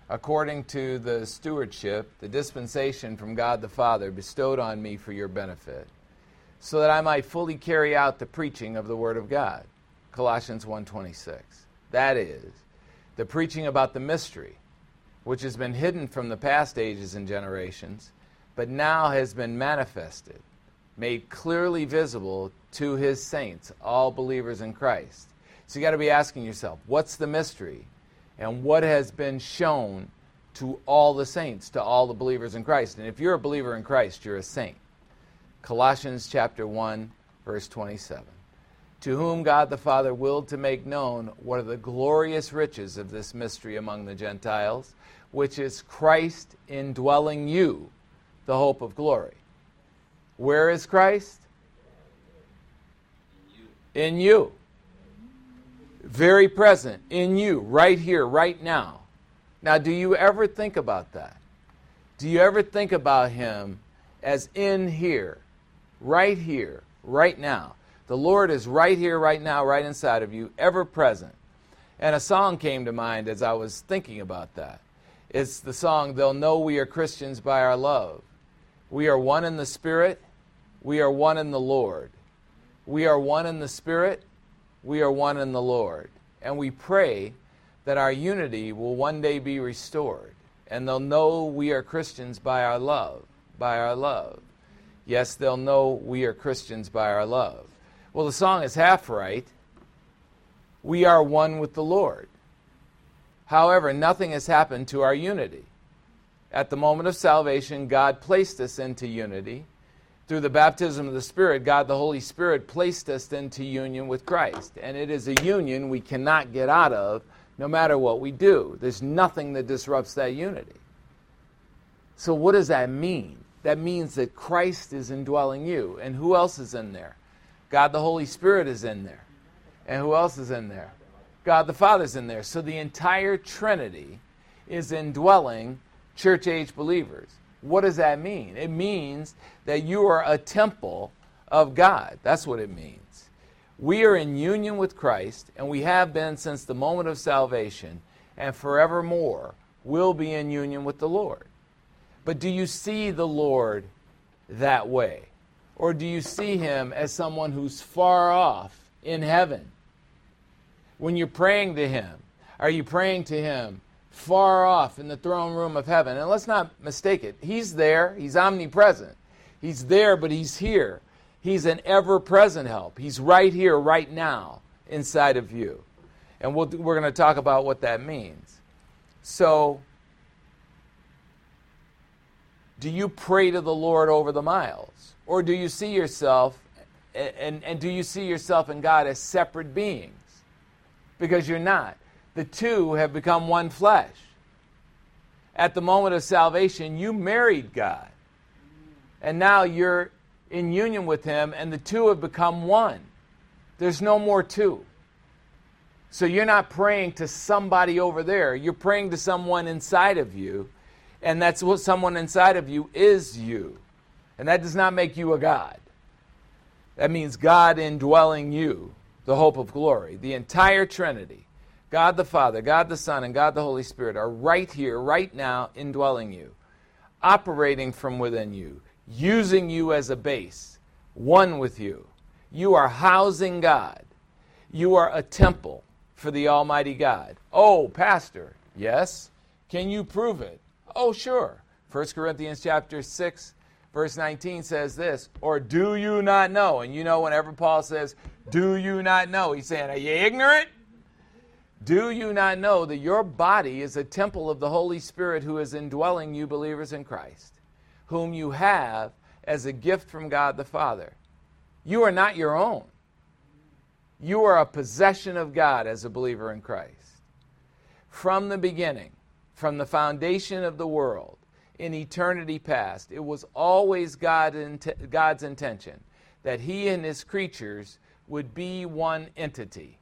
according to the stewardship, the dispensation from God the Father bestowed on me for your benefit, so that I might fully carry out the preaching of the word of God." Colossians 1:26. That is the preaching about the mystery which has been hidden from the past ages and generations, but now has been manifested made clearly visible to his saints, all believers in Christ. So you got to be asking yourself, what's the mystery? And what has been shown to all the saints, to all the believers in Christ? And if you're a believer in Christ, you're a saint. Colossians chapter 1, verse 27. To whom God the Father willed to make known what are the glorious riches of this mystery among the Gentiles, which is Christ indwelling you, the hope of glory. Where is Christ? In you. Very present in you, right here, right now. Now, do you ever think about that? Do you ever think about Him as in here, right here, right now? The Lord is right here, right now, right inside of you, ever present. And a song came to mind as I was thinking about that. It's the song, They'll Know We Are Christians by Our Love. We are one in the Spirit, we are one in the Lord. We are one in the Spirit, we are one in the Lord. And we pray that our unity will one day be restored. And they'll know we are Christians by our love, by our love. Yes, they'll know we are Christians by our love. Well, the song is half right. We are one with the Lord. However, nothing has happened to our unity. At the moment of salvation, God placed us into unity through the baptism of the Spirit, God the Holy Spirit placed us into union with Christ. And it is a union we cannot get out of no matter what we do. There's nothing that disrupts that unity. So, what does that mean? That means that Christ is indwelling you. And who else is in there? God the Holy Spirit is in there. And who else is in there? God the Father is in there. So the entire Trinity is indwelling church age believers. What does that mean? It means that you are a temple of God. That's what it means. We are in union with Christ, and we have been since the moment of salvation, and forevermore will be in union with the Lord. But do you see the Lord that way? Or do you see him as someone who's far off in heaven? When you're praying to him, are you praying to him far off in the throne room of heaven. And let's not mistake it. He's there, He's omnipresent. He's there, but He's here. He's an ever present help. He's right here, right now, inside of you. And we we are going to talk about what that means. So, do you pray to the Lord over the miles? Or do you see yourself, and, and do you see yourself and God as separate beings? Because you're not the two have become one flesh. At the moment of salvation, you married God. And now you're in union with Him, and the two have become one. There's no more two. So you're not praying to somebody over there, you're praying to someone inside of you, and that's what someone inside of you is you. And that does not make you a God. That means God indwelling you, the hope of glory. The entire Trinity God the Father, God the Son, and God the Holy Spirit are right here, right now, indwelling you, operating from within you, using you as a base, one with you. You are housing God. You are a temple for the Almighty God. Oh, Pastor, yes? Can you prove it? Oh, sure. 1 Corinthians chapter 6, verse 19 says this, or do you not know? And you know, whenever Paul says, do you not know, he's saying, are you ignorant? Do you not know that your body is a temple of the Holy Spirit who is indwelling you, believers in Christ, whom you have as a gift from God the Father? You are not your own. You are a possession of God as a believer in Christ. From the beginning, from the foundation of the world, in eternity past, it was always God God's intention that He and His creatures would be one entity.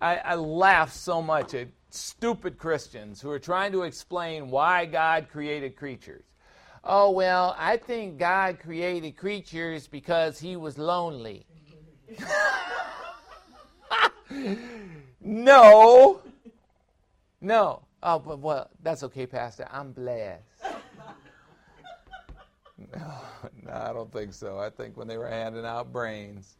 I, I laugh so much at stupid Christians who are trying to explain why God created creatures. Oh, well, I think God created creatures because he was lonely. [laughs] no. No. Oh, but well, that's okay, Pastor. I'm blessed. [laughs] no, no, I don't think so. I think when they were handing out brains,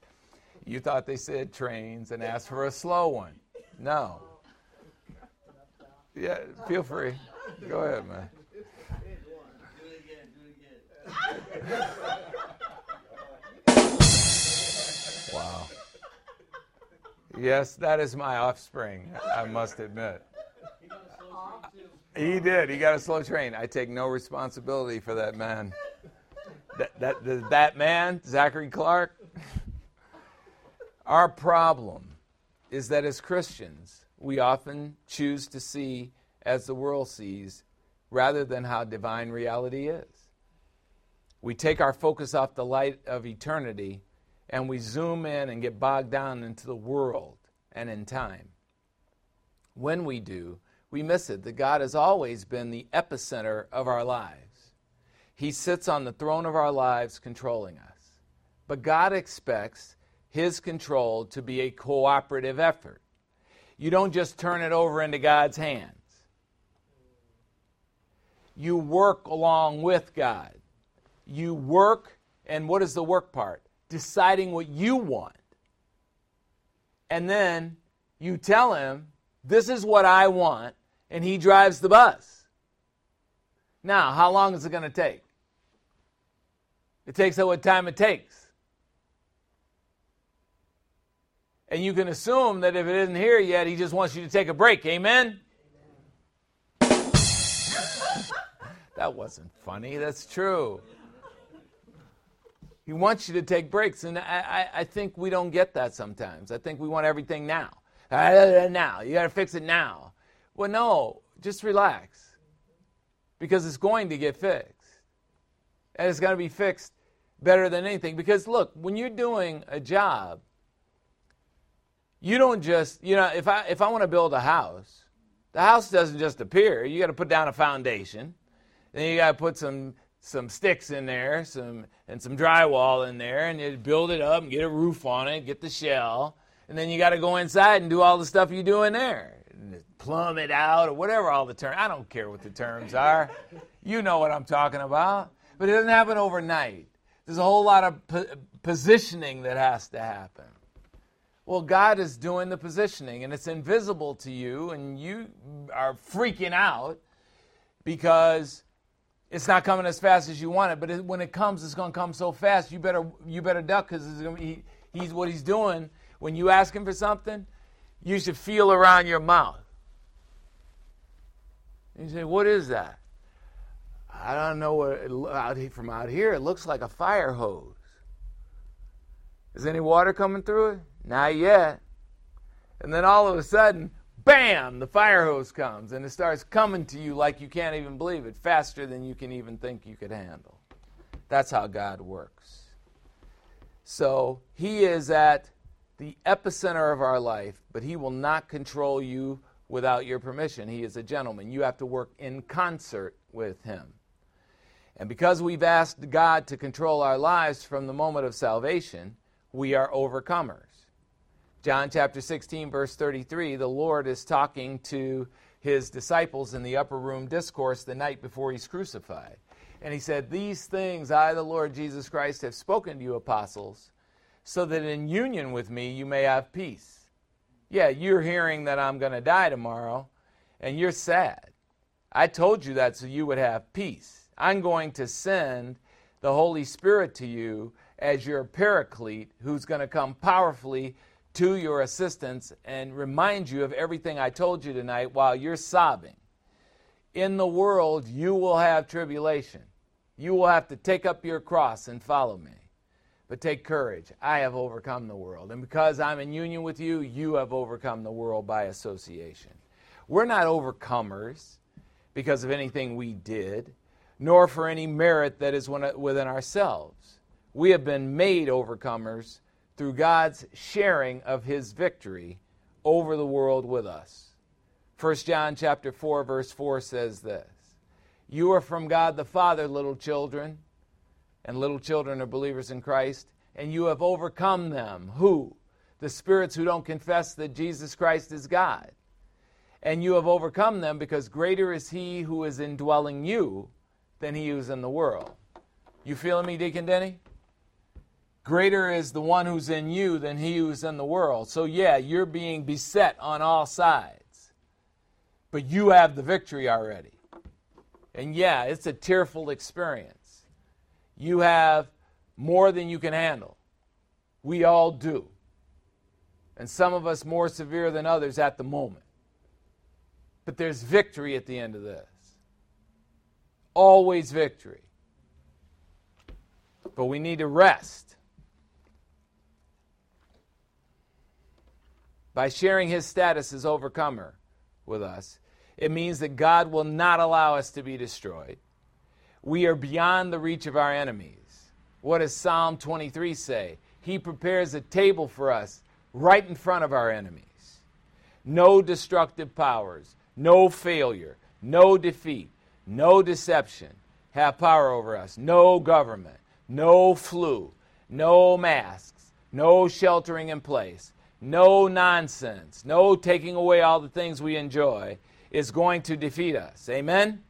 you thought they said trains and asked for a slow one. No. Yeah, feel free. Go ahead, man. wow. Yes, that is my offspring, I must admit. He did. He got a slow train. I take no responsibility for that man. That, that, that man, Zachary Clark, our problem is that as Christians, we often choose to see as the world sees rather than how divine reality is. We take our focus off the light of eternity and we zoom in and get bogged down into the world and in time. When we do, we miss it that God has always been the epicenter of our lives. He sits on the throne of our lives controlling us. But God expects His control to be a cooperative effort. You don't just turn it over into God's hands. You work along with God. You work, and what is the work part? Deciding what you want. And then you tell him, This is what I want, and he drives the bus. Now, how long is it going to take? It takes what time it takes. And you can assume that if it isn't here yet, he just wants you to take a break. Amen? [laughs] that wasn't funny. That's true. He wants you to take breaks. And I, I, I think we don't get that sometimes. I think we want everything now. [laughs] Now. You got to fix it now. Well, no, just relax. Because it's going to get fixed. And it's going to be fixed better than anything. Because look, when you're doing a job, you don't just, you know, if I if I want to build a house, the house doesn't just appear. You got to put down a foundation. Then you got to put some some sticks in there, some and some drywall in there, and you build it up and get a roof on it, get the shell, and then you got to go inside and do all the stuff you do in there, plumb it out or whatever all the terms. I don't care what the terms are. You know what I'm talking about. But it doesn't happen overnight. There's a whole lot of po- positioning that has to happen. Well, God is doing the positioning and it's invisible to you, and you are freaking out because it's not coming as fast as you want it. But it, when it comes, it's going to come so fast. You better you better duck because he, he's what he's doing. When you ask him for something, you should feel around your mouth. You say, "What is that?" I don't know what it, out from out here. It looks like a fire hose. Is any water coming through it? Not yet. And then all of a sudden, bam, the fire hose comes and it starts coming to you like you can't even believe it, faster than you can even think you could handle. That's how God works. So he is at the epicenter of our life, but he will not control you without your permission. He is a gentleman. You have to work in concert with him. And because we've asked God to control our lives from the moment of salvation, we are overcomers. John chapter 16, verse 33, the Lord is talking to his disciples in the upper room discourse the night before he's crucified. And he said, These things I, the Lord Jesus Christ, have spoken to you, apostles, so that in union with me you may have peace. Yeah, you're hearing that I'm going to die tomorrow, and you're sad. I told you that so you would have peace. I'm going to send the Holy Spirit to you as your paraclete who's going to come powerfully to your assistance and remind you of everything I told you tonight while you're sobbing. In the world, you will have tribulation. You will have to take up your cross and follow me. But take courage. I have overcome the world. And because I'm in union with you, you have overcome the world by association. We're not overcomers because of anything we did, nor for any merit that is within ourselves. We have been made overcomers through God's sharing of his victory over the world with us. 1 John chapter 4 verse 4 says this. You are from God the Father, little children, and little children are believers in Christ, and you have overcome them. Who? The spirits who don't confess that Jesus Christ is God. And you have overcome them because greater is he who is indwelling you than he who is in the world. You feeling me, Deacon Denny? Greater is the one who's in you than he who's in the world. So, yeah, you're being beset on all sides, but you have the victory already. And yeah, it's a tearful experience. You have more than you can handle. We all do. And some of us more severe than others at the moment. But there's victory at the end of this. Always victory. But we need to rest. By sharing his status as overcomer with us, it means that God will not allow us to be destroyed. We are beyond the reach of our enemies. What does Psalm 23 say? He prepares a table for us right in front of our enemies. No destructive powers, no failure, no defeat, no deception have power over us. No government, no flu, no masks, no sheltering in place, no nonsense, no taking away all the things we enjoy is going to defeat us. Amen?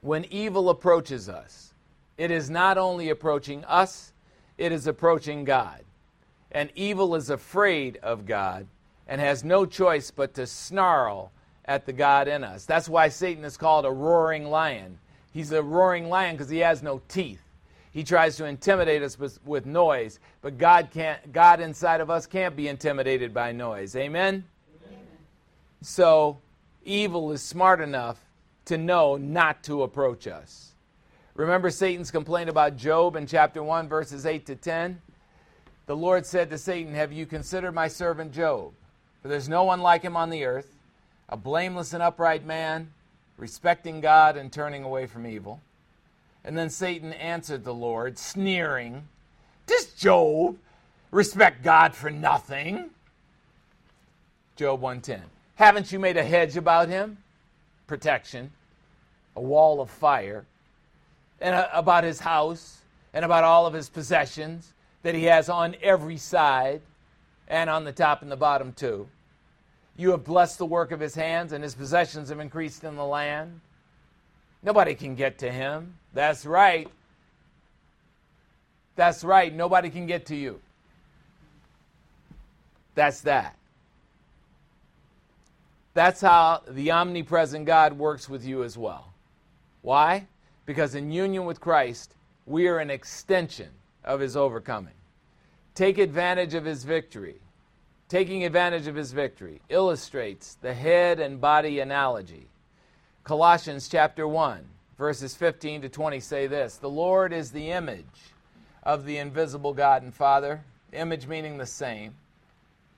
When evil approaches us, it is not only approaching us, it is approaching God. And evil is afraid of God and has no choice but to snarl at the God in us. That's why Satan is called a roaring lion. He's a roaring lion because he has no teeth. He tries to intimidate us with, noise, but God can't God inside of us can't be intimidated by noise. Amen? Amen. So evil is smart enough to know not to approach us. Remember Satan's complaint about Job in chapter 1 verses 8 to 10? The Lord said to Satan, "Have you considered my servant Job? For there's no one like him on the earth, a blameless and upright man, respecting God and turning away from evil." And then Satan answered the Lord, sneering, Does Job respect God for nothing? Job 110. Haven't you made a hedge about him? Protection, a wall of fire, and a, about his house, and about all of his possessions that he has on every side, and on the top and the bottom too. You have blessed the work of his hands, and his possessions have increased in the land. Nobody can get to him. That's right. That's right. Nobody can get to you. That's that. That's how the omnipresent God works with you as well. Why? Because in union with Christ, we are an extension of his overcoming. Take advantage of his victory. Taking advantage of his victory illustrates the head and body analogy Colossians chapter 1, verses 15 to 20 say this The Lord is the image of the invisible God and Father, image meaning the same,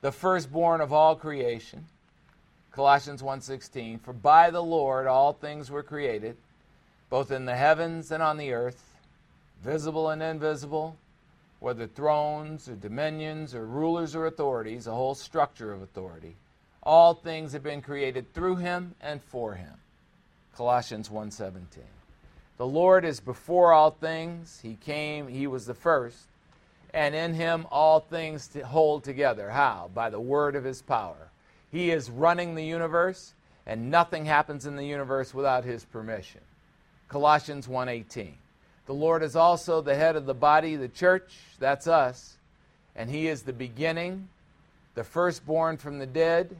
the firstborn of all creation. Colossians 1:16 For by the Lord all things were created both in the heavens and on the earth visible and invisible whether thrones or dominions or rulers or authorities a whole structure of authority. All things have been created through him and for him Colossians 1:17. The Lord is before all things. He came, he was the first, and in him all things hold together. How? By the word of his power. He is running the universe, and nothing happens in the universe without his permission. Colossians 1:18. The Lord is also the head of the body, the church, that's us, and he is the beginning, the firstborn from the dead,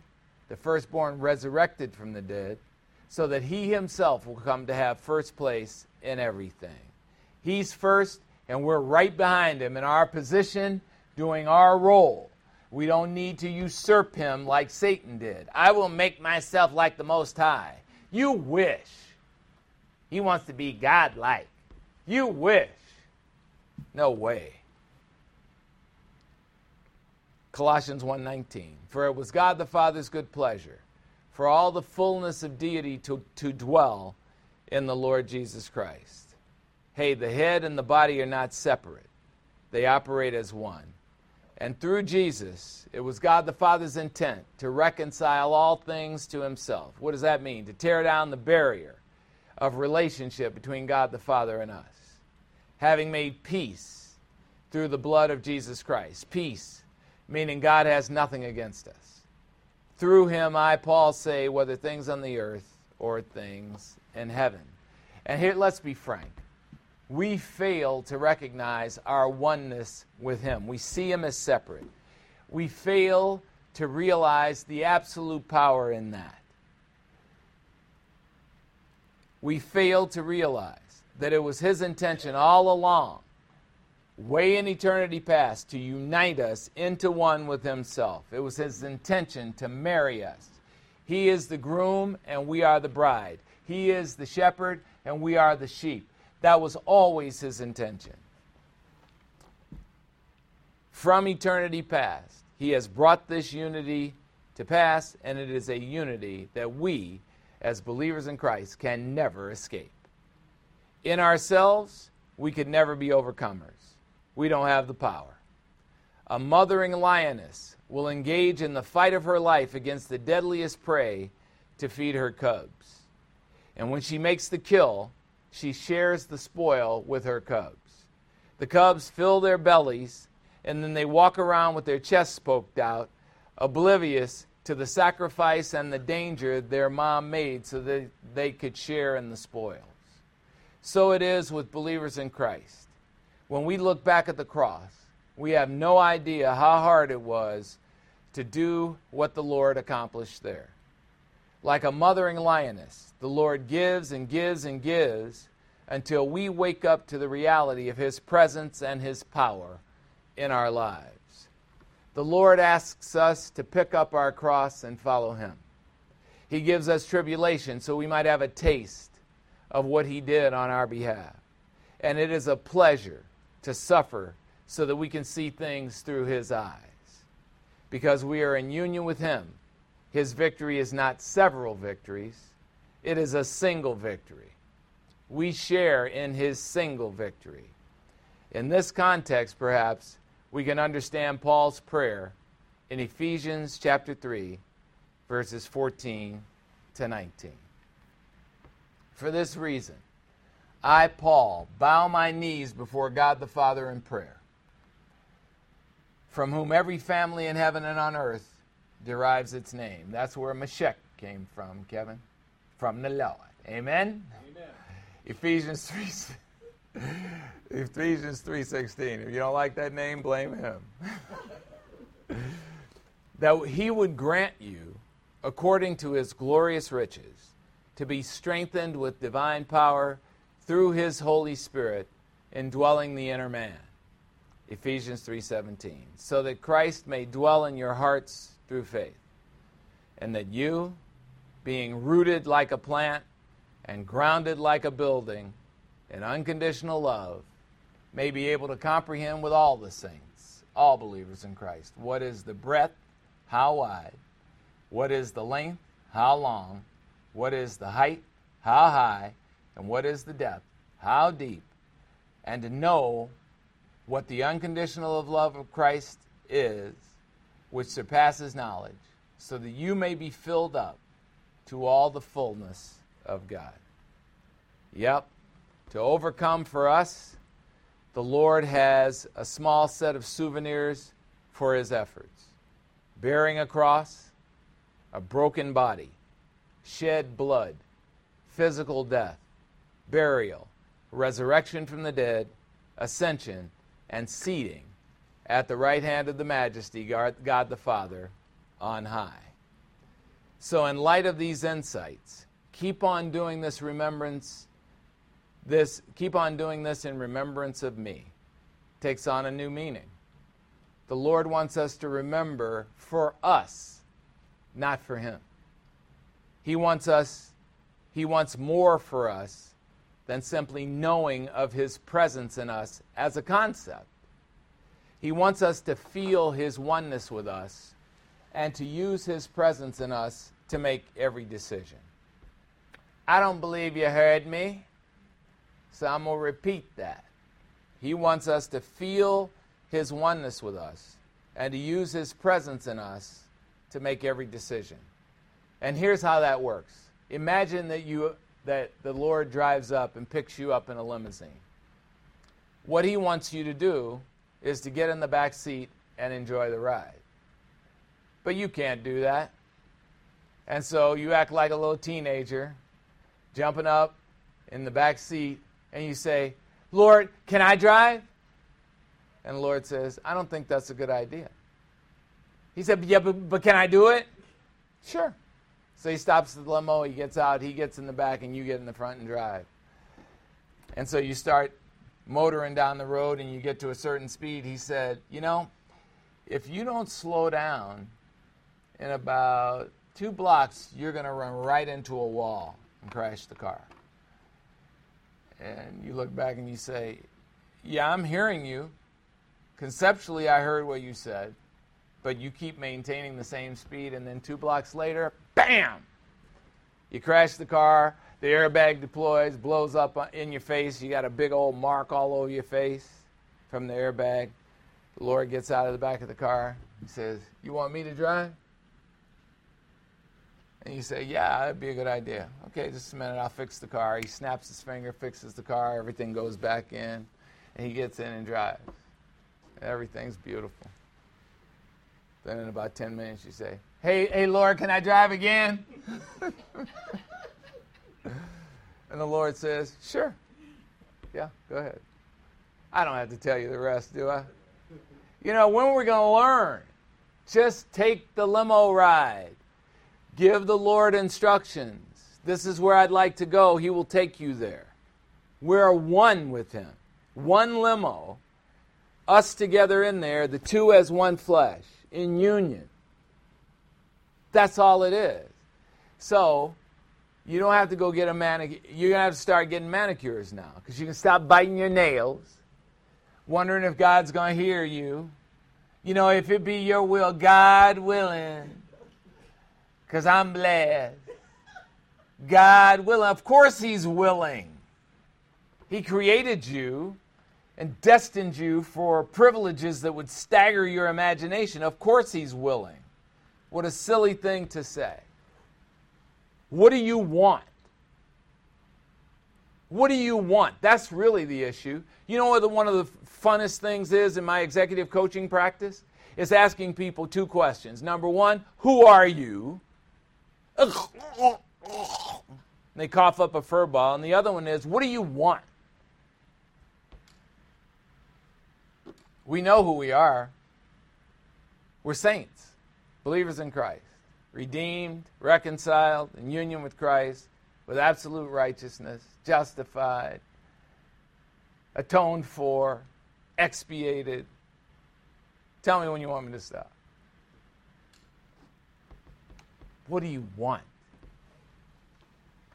the firstborn resurrected from the dead so that he himself will come to have first place in everything. He's first, and we're right behind him in our position, doing our role. We don't need to usurp him like Satan did. I will make myself like the Most High. You wish. He wants to be godlike. You wish. No way. Colossians 1:19 For it was God the Father's good pleasure for all the fullness of deity to, to dwell in the Lord Jesus Christ. Hey, the head and the body are not separate. They operate as one. And through Jesus, it was God the Father's intent to reconcile all things to himself. What does that mean? To tear down the barrier of relationship between God the Father and us. Having made peace through the blood of Jesus Christ. Peace, meaning God has nothing against us. Through him, I, Paul, say, whether things on the earth or things in heaven. And here, let's be frank we fail to recognize our oneness with Him. We see Him as separate. We fail to realize the absolute power in that. We fail to realize that it was His intention all along, way in eternity past, to unite us into one with Himself. It was His intention to marry us. He is the groom and we are the bride. He is the shepherd and we are the sheep. That was always his intention. From eternity past, he has brought this unity to pass, and it is a unity that we, as believers in Christ, can never escape. In ourselves, we could never be overcomers. We don't have the power. A mothering lioness will engage in the fight of her life against the deadliest prey to feed her cubs. And when she makes the kill, she shares the spoil with her cubs. The cubs fill their bellies, and then they walk around with their chests poked out, oblivious to the sacrifice and the danger their mom made so that they could share in the spoils. So it is with believers in Christ. When we look back at the cross, we have no idea how hard it was to do what the Lord accomplished there. Like a mothering lioness, the Lord gives and gives and gives until we wake up to the reality of His presence and His power in our lives. The Lord asks us to pick up our cross and follow Him. He gives us tribulation so we might have a taste of what He did on our behalf. And it is a pleasure to suffer so that we can see things through His eyes. Because we are in union with Him, His victory is not several victories, it is a single victory. We share in his single victory. In this context, perhaps, we can understand Paul's prayer in Ephesians chapter 3, verses 14 to 19. For this reason, I, Paul, bow my knees before God the Father in prayer, from whom every family in heaven and on earth derives its name. That's where Meshech came from, Kevin from the Lord. Amen. Amen. Ephesians 3 [laughs] Ephesians 3:16. If you don't like that name, blame him. [laughs] that he would grant you according to his glorious riches to be strengthened with divine power through his holy spirit indwelling the inner man. Ephesians 3:17. So that Christ may dwell in your hearts through faith and that you being rooted like a plant and grounded like a building in unconditional love, may be able to comprehend with all the saints, all believers in Christ, what is the breadth, how wide, what is the length, how long, what is the height, how high, and what is the depth, how deep, and to know what the unconditional love of Christ is, which surpasses knowledge, so that you may be filled up to all the fullness of God. Yep, to overcome for us, the Lord has a small set of souvenirs for his efforts. Bearing a cross, a broken body, shed blood, physical death, burial, resurrection from the dead, ascension, and seating at the right hand of the majesty, God the Father, on high. So, in light of these insights, keep on doing this remembrance. This keep on doing this in remembrance of me. Takes on a new meaning. The Lord wants us to remember for us, not for him. He wants us he wants more for us than simply knowing of His presence in us as a concept. He wants us to feel His oneness with us and to use His presence in us to make every decision. I don't believe you heard me, so I'm going to repeat that. He wants us to feel His oneness with us and to use His presence in us to make every decision. And here's how that works. Imagine that you that the Lord drives up and picks you up in a limousine. What he wants you to do is to get in the back seat and enjoy the ride. But you can't do that. And so you act like a little teenager, jumping up in the back seat, and you say, Lord, can I drive? And the Lord says, I don't think that's a good idea. He said, Yeah, but, but can I do it? Sure. So he stops the limo, he gets out, he gets in the back, and you get in the front and drive. And so you start motoring down the road and you get to a certain speed. He said, You know, if you don't slow down in about two blocks, you're going to run right into a wall and crash the car. And you look back and you say, Yeah, I'm hearing you. Conceptually, I heard what you said, but you keep maintaining the same speed, and then two blocks later, bam! You crash the car, the airbag deploys, blows up in your face. You got a big old mark all over your face from the airbag. The Lord gets out of the back of the car. He says, You want me to drive? And you say, Yeah, that'd be a good idea. Okay, just a minute, I'll fix the car. He snaps his finger, fixes the car, everything goes back in, and he gets in and drives. Everything's beautiful. Then in about 10 minutes, you say, Hey, hey, Lord, can I drive again? and the Lord says, Sure. Yeah, go ahead. I don't have to tell you the rest, do I? You know, when we're going to learn, just take the limo ride. Give the Lord instructions. This is where I'd like to go. He will take you there. We're one with Him. One limo, us together in there, the two as one flesh, in union. That's all it is. So, you don't have to go get a manicure. You're going to have to start getting manicures now because you can stop biting your nails, wondering if God's going to hear you. You know, if it be your will, God willing, because I'm blessed. God willing. Of course, He's willing. He created you and destined you for privileges that would stagger your imagination. Of course, He's willing. What a silly thing to say. What do you want? What do you want? That's really the issue. You know what the, one of the funnest things is in my executive coaching practice? Is asking people two questions. Number one, who are you? They cough up a fur ball. And the other one is, what do you want? We know who we are. We're saints, believers in Christ, redeemed, reconciled, in union with Christ, with absolute righteousness, justified, atoned for, expiated. Tell me when you want me to stop. What do you want?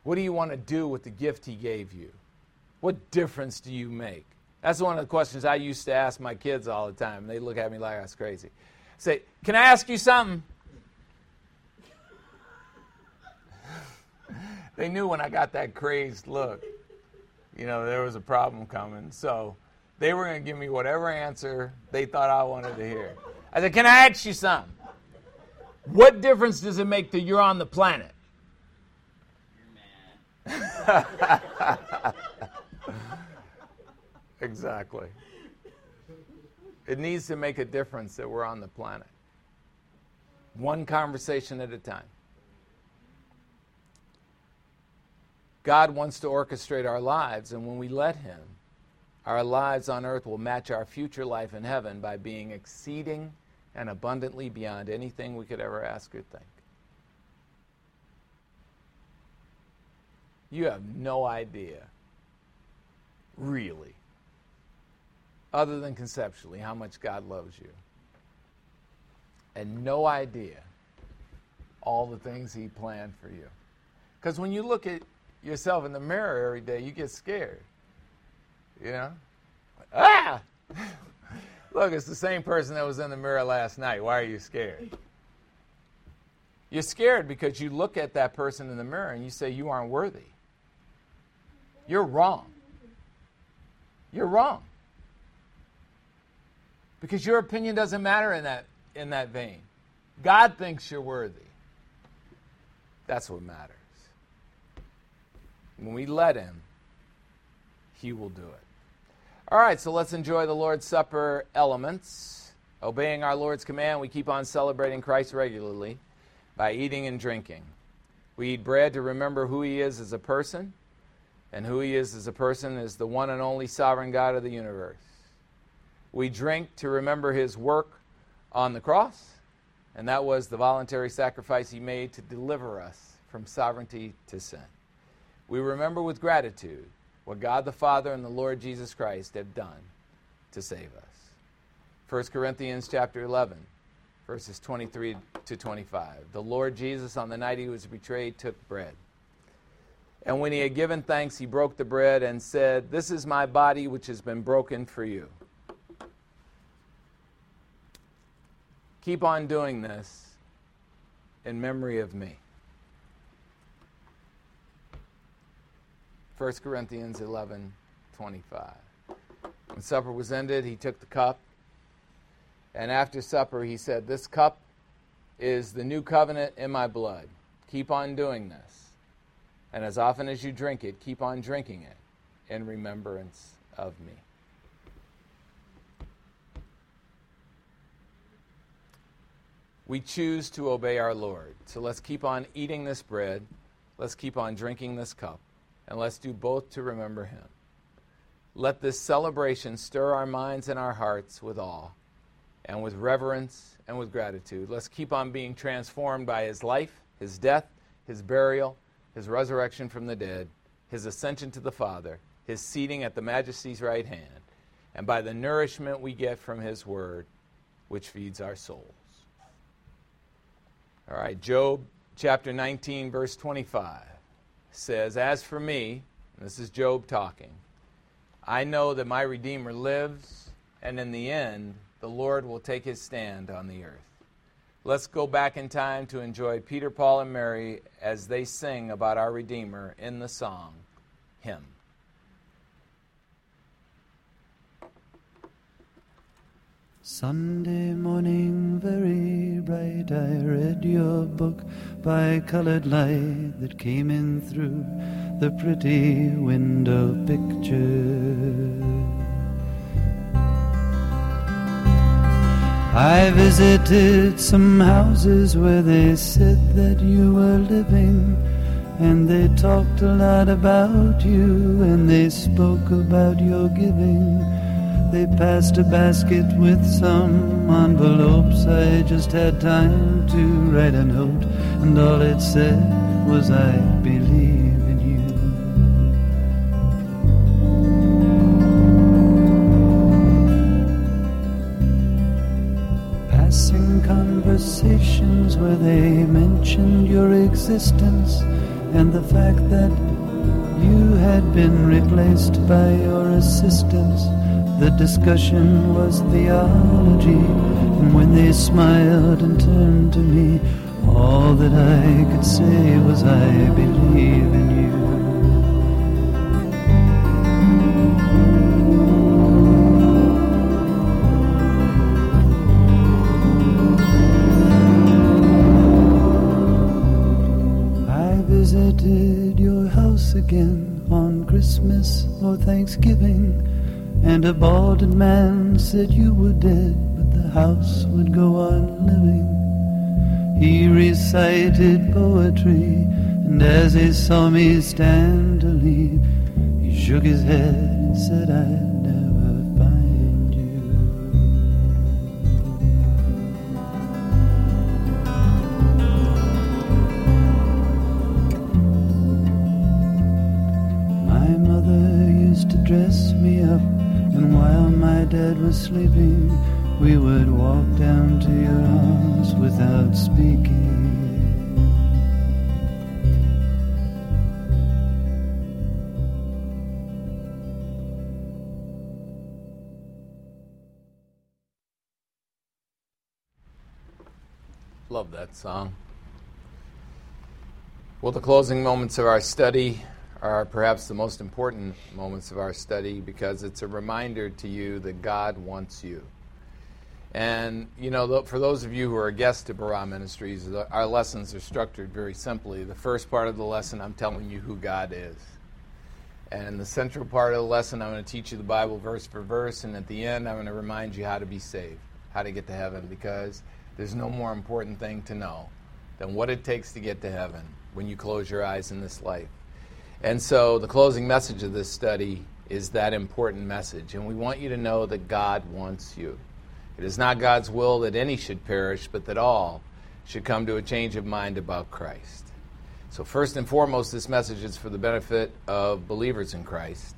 What do you want to do with the gift he gave you? What difference do you make? That's one of the questions I used to ask my kids all the time. And they look at me like I was crazy. Say, Can I ask you something? they knew when I got that crazed look, you know, there was a problem coming. So they were going to give me whatever answer they thought I wanted to hear. I said, Can I ask you something? What difference does it make that you're on the planet? You're mad. [laughs] exactly. It needs to make a difference that we're on the planet. One conversation at a time. God wants to orchestrate our lives, and when we let Him, our lives on earth will match our future life in heaven by being exceeding and abundantly beyond anything we could ever ask or think. You have no idea, really, other than conceptually, how much God loves you. And no idea all the things He planned for you. Because when you look at yourself in the mirror every day, you get scared. You know? Ah! [laughs] Look, it's the same person that was in the mirror last night. Why are you scared? You're scared because you look at that person in the mirror and you say, You aren't worthy. You're wrong. You're wrong. Because your opinion doesn't matter in that, in that vein. God thinks you're worthy. That's what matters. When we let Him, He will do it. All right, so let's enjoy the Lord's Supper elements. Obeying our Lord's command, we keep on celebrating Christ regularly by eating and drinking. We eat bread to remember who He is as a person, and who He is as a person is the one and only sovereign God of the universe. We drink to remember His work on the cross, and that was the voluntary sacrifice He made to deliver us from sovereignty to sin. We remember with gratitude what God the Father and the Lord Jesus Christ have done to save us. 1 Corinthians chapter 11 verses 23 to 25. The Lord Jesus, on the night he was betrayed, took bread. And when he had given thanks, he broke the bread and said, This is my body which has been broken for you. Keep on doing this in memory of me. 1 Corinthians 11 25. When supper was ended, he took the cup. And after supper, he said, This cup is the new covenant in my blood. Keep on doing this. And as often as you drink it, keep on drinking it in remembrance of me. We choose to obey our Lord. So let's keep on eating this bread. Let's keep on drinking this cup. And let's do both to remember him. Let this celebration stir our minds and our hearts with awe and with reverence and with gratitude. Let's keep on being transformed by his life, his death, his burial, his resurrection from the dead, his ascension to the Father, his seating at the majesty's right hand, and by the nourishment we get from his word, which feeds our souls. All right, Job chapter 19, verse 25 says, As for me, this is Job talking, I know that my Redeemer lives, and in the end, the Lord will take his stand on the earth. Let's go back in time to enjoy Peter, Paul, and Mary as they sing about our Redeemer in the song, Hymn. Sunday morning, very bright, I read your book by colored light that came in through the pretty window picture. I visited some houses where they said that you were living, and they talked a lot about you, and they spoke about your giving. They passed a basket with some envelopes. I just had time to write a note, and all it said was, I believe. In you. Passing conversations where they mentioned your existence and the fact that you had been replaced by your assistants. The discussion was theology, and when they smiled and turned to me, all that I could say was, I believe in you. I visited your house again on Christmas or Thanksgiving. And a balded man said you were dead, but the house would go on living. He recited poetry, and as he saw me stand to leave, he shook his head and said, I while my dad was sleeping, we would walk down to your house without speaking. Love that song. Well, the closing moments of our study are perhaps the most important moments of our study because it's a reminder to you that God wants you. And, you know, for those of you who are guests to Barah Ministries, our lessons are structured very simply. The first part of the lesson, I'm telling you who God is. And the central part of the lesson, I'm going to teach you the Bible verse for verse. And at the end, I'm going to remind you how to be saved, how to get to heaven, because there's no more important thing to know than what it takes to get to heaven when you close your eyes in this life. And so the closing message of this study is that important message. And we want you to know that God wants you. It is not God's will that any should perish, but that all should come to a change of mind about Christ. So first and foremost, this message is for the benefit of believers in Christ.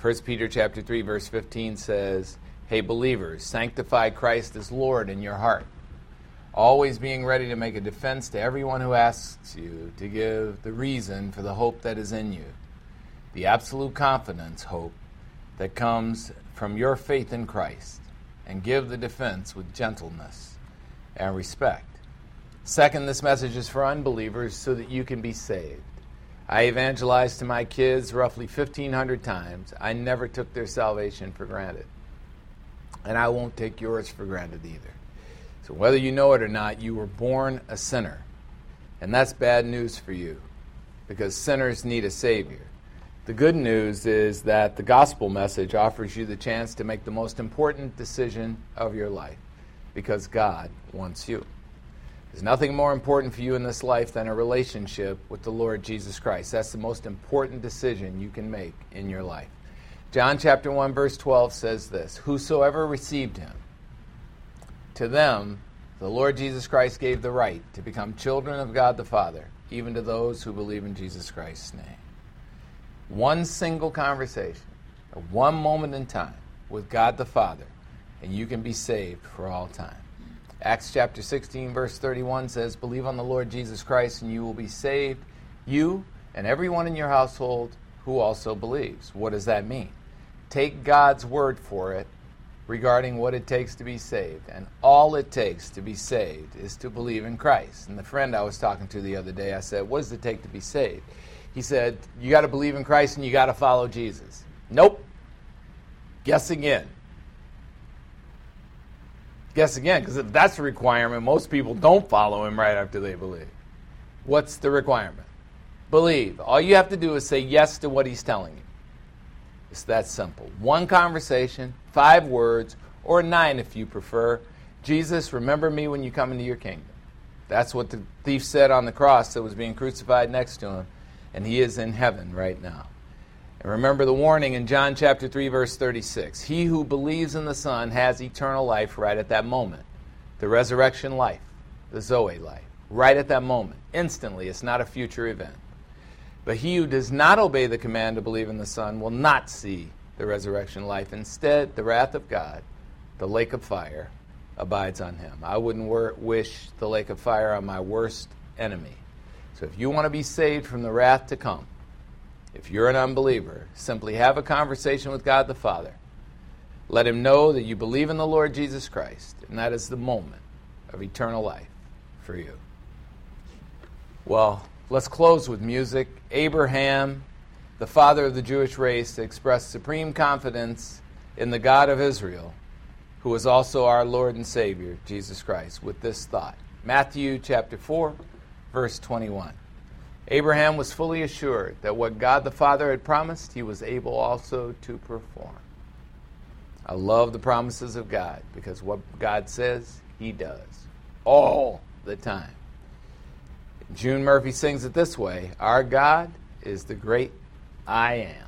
1 Peter chapter 3 verse 15 says, "Hey believers, sanctify Christ as Lord in your heart, always being ready to make a defense to everyone who asks you to give the reason for the hope that is in you, the absolute confidence hope that comes from your faith in Christ, and give the defense with gentleness and respect. Second, this message is for unbelievers so that you can be saved. I evangelized to my kids roughly 1,500 times. I never took their salvation for granted. And I won't take yours for granted either. So, whether you know it or not, you were born a sinner. And that's bad news for you because sinners need a Savior. The good news is that the gospel message offers you the chance to make the most important decision of your life because God wants you. There's nothing more important for you in this life than a relationship with the Lord Jesus Christ. That's the most important decision you can make in your life. John chapter 1 verse 12 says this, whosoever received him to them the Lord Jesus Christ gave the right to become children of God the Father, even to those who believe in Jesus Christ's name. One single conversation, one moment in time with God the Father, and you can be saved for all time. Acts chapter 16, verse 31 says, Believe on the Lord Jesus Christ, and you will be saved, you and everyone in your household who also believes. What does that mean? Take God's word for it regarding what it takes to be saved. And all it takes to be saved is to believe in Christ. And the friend I was talking to the other day, I said, What does it take to be saved? He said, You got to believe in Christ and you got to follow Jesus. Nope. Guess again. Guess again, because if that's a requirement, most people don't follow him right after they believe. What's the requirement? Believe. All you have to do is say yes to what he's telling you. It's that simple. One conversation, five words, or nine if you prefer. Jesus, remember me when you come into your kingdom. That's what the thief said on the cross that was being crucified next to him, and he is in heaven right now. And remember the warning in John chapter 3 verse 36. He who believes in the Son has eternal life right at that moment. The resurrection life, the Zoe life, right at that moment, instantly. It's not a future event. But he who does not obey the command to believe in the Son will not see the resurrection life. Instead, the wrath of God, the lake of fire, abides on him. I wouldn't wor- wish the lake of fire on my worst enemy. So if you want to be saved from the wrath to come, if you're an unbeliever, simply have a conversation with God the Father. Let him know that you believe in the Lord Jesus Christ, and that is the moment of eternal life for you. Well, Let's close with music. Abraham, the father of the Jewish race, expressed supreme confidence in the God of Israel, who is also our Lord and Savior, Jesus Christ, with this thought. Matthew chapter 4, verse 21. Abraham was fully assured that what God the Father had promised, he was able also to perform. I love the promises of God because what God says, he does all the time. June Murphy sings it this way Our God is the great I am.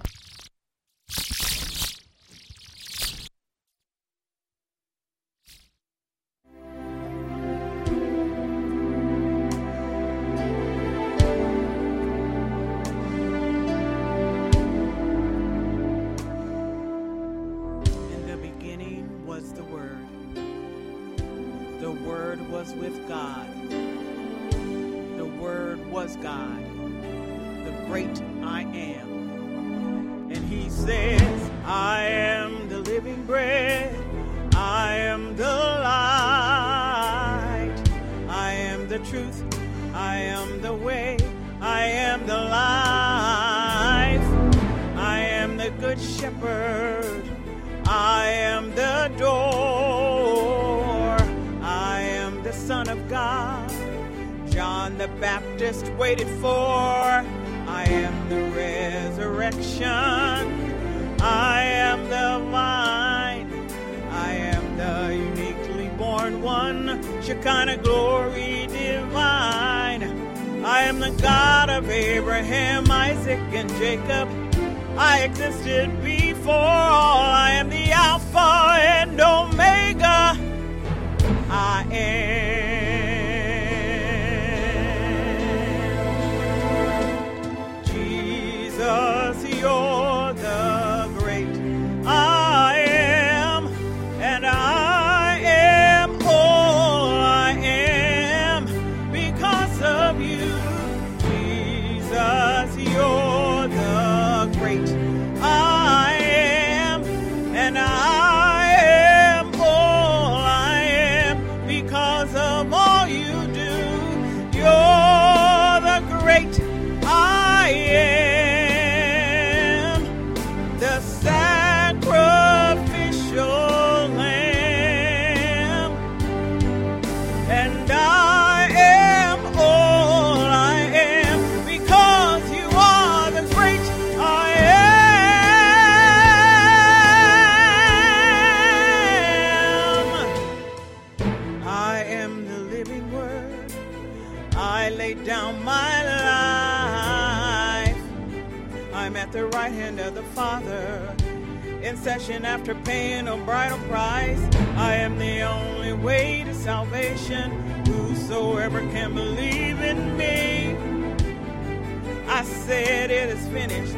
Said it is finished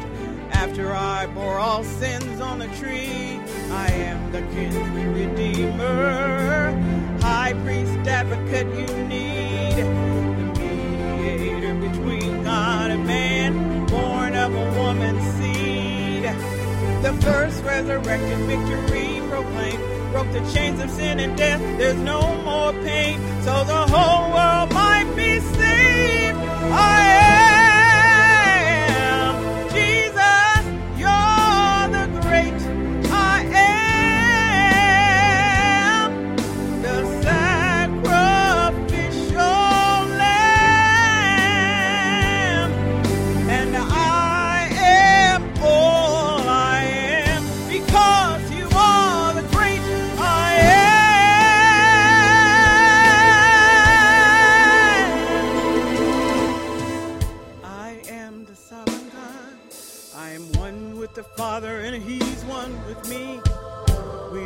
after I bore all sins on the tree. I am the kinsman redeemer, high priest advocate you need, the mediator between God and man, born of a woman's seed. The first resurrected victory proclaimed, broke the chains of sin and death. There's no more pain, so the whole world might be saved. I am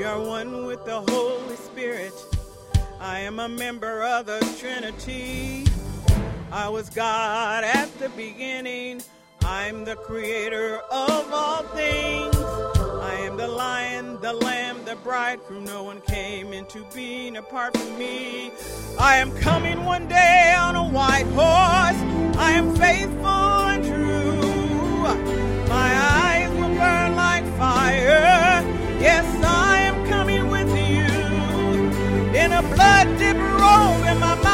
are one with the Holy Spirit. I am a member of the Trinity. I was God at the beginning. I'm the creator of all things. I am the lion, the lamb, the bridegroom. No one came into being apart from me. I am coming one day on a white horse. I am faithful and true. My eyes will burn like fire. Yes, I blood dipped robe, in my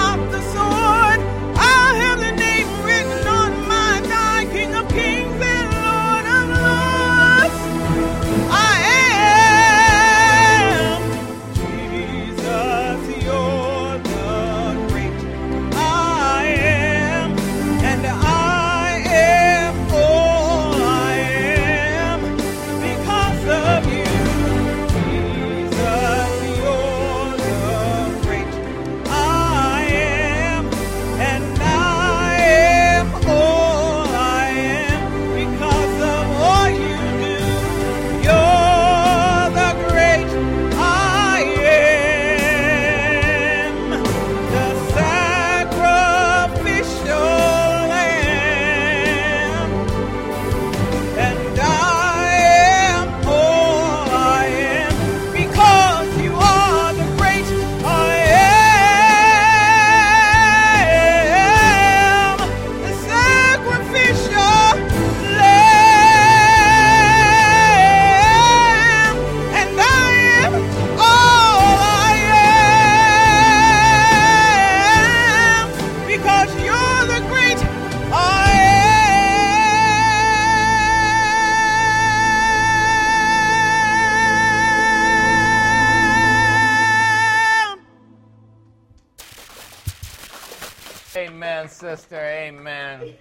sister. Amen.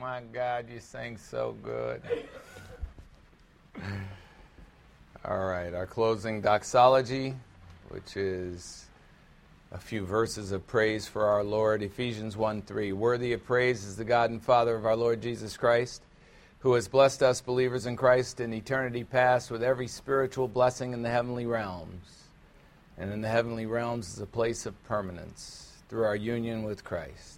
My God, you sing so good. All right, our closing doxology, which is a few verses of praise for our Lord. Ephesians 1 3. Worthy of praise is the God and Father of our Lord Jesus Christ, who has blessed us believers in Christ in eternity past with every spiritual blessing in the heavenly realms. And in the heavenly realms is a place of permanence through our union with Christ.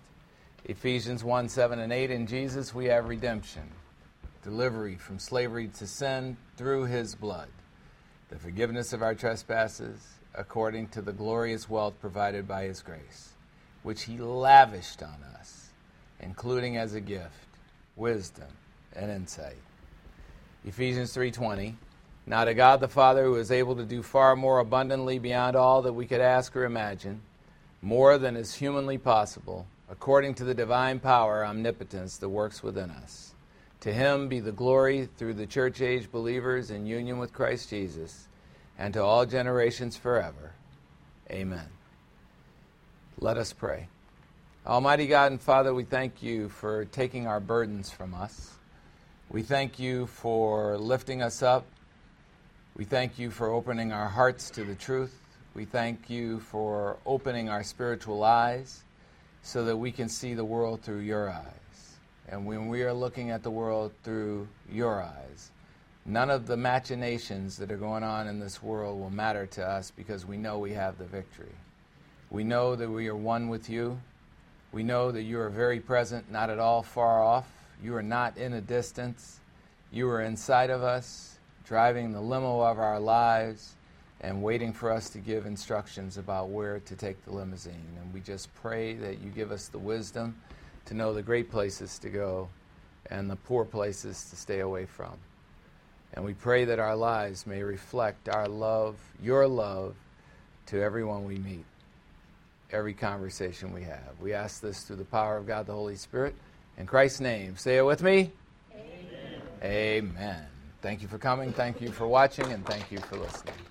Ephesians 1 7 and 8. In Jesus we have redemption, delivery from slavery to sin through his blood, the forgiveness of our trespasses, according to the glorious wealth provided by his grace, which he lavished on us, including as a gift wisdom and insight. Ephesians 3:20 Now to God the Father who is able to do far more abundantly beyond all that we could ask or imagine more than is humanly possible, according to the divine power, omnipotence that works within us. To him be the glory through the church age believers in union with Christ Jesus, and to all generations forever. Amen. Let us pray. Almighty God and Father, we thank you for taking our burdens from us. We thank you for lifting us up. We thank you for opening our hearts to the truth. We thank you for opening our spiritual eyes so that we can see the world through your eyes. And when we are looking at the world through your eyes, none of the machinations that are going on in this world will matter to us because we know we have the victory. We know that we are one with you. We know that you are very present, not at all far off. You are not in a distance. You are inside of us, driving the limo of our lives and waiting for us to give instructions about where to take the limousine. And we just pray that you give us the wisdom to know the great places to go and the poor places to stay away from. And we pray that our lives may reflect our love, your love, to everyone we meet, every conversation we have. We ask this through the power of God the Holy Spirit. In Christ's name, say it with me. Amen. Amen. Thank you for coming, thank you for watching, and thank you for listening.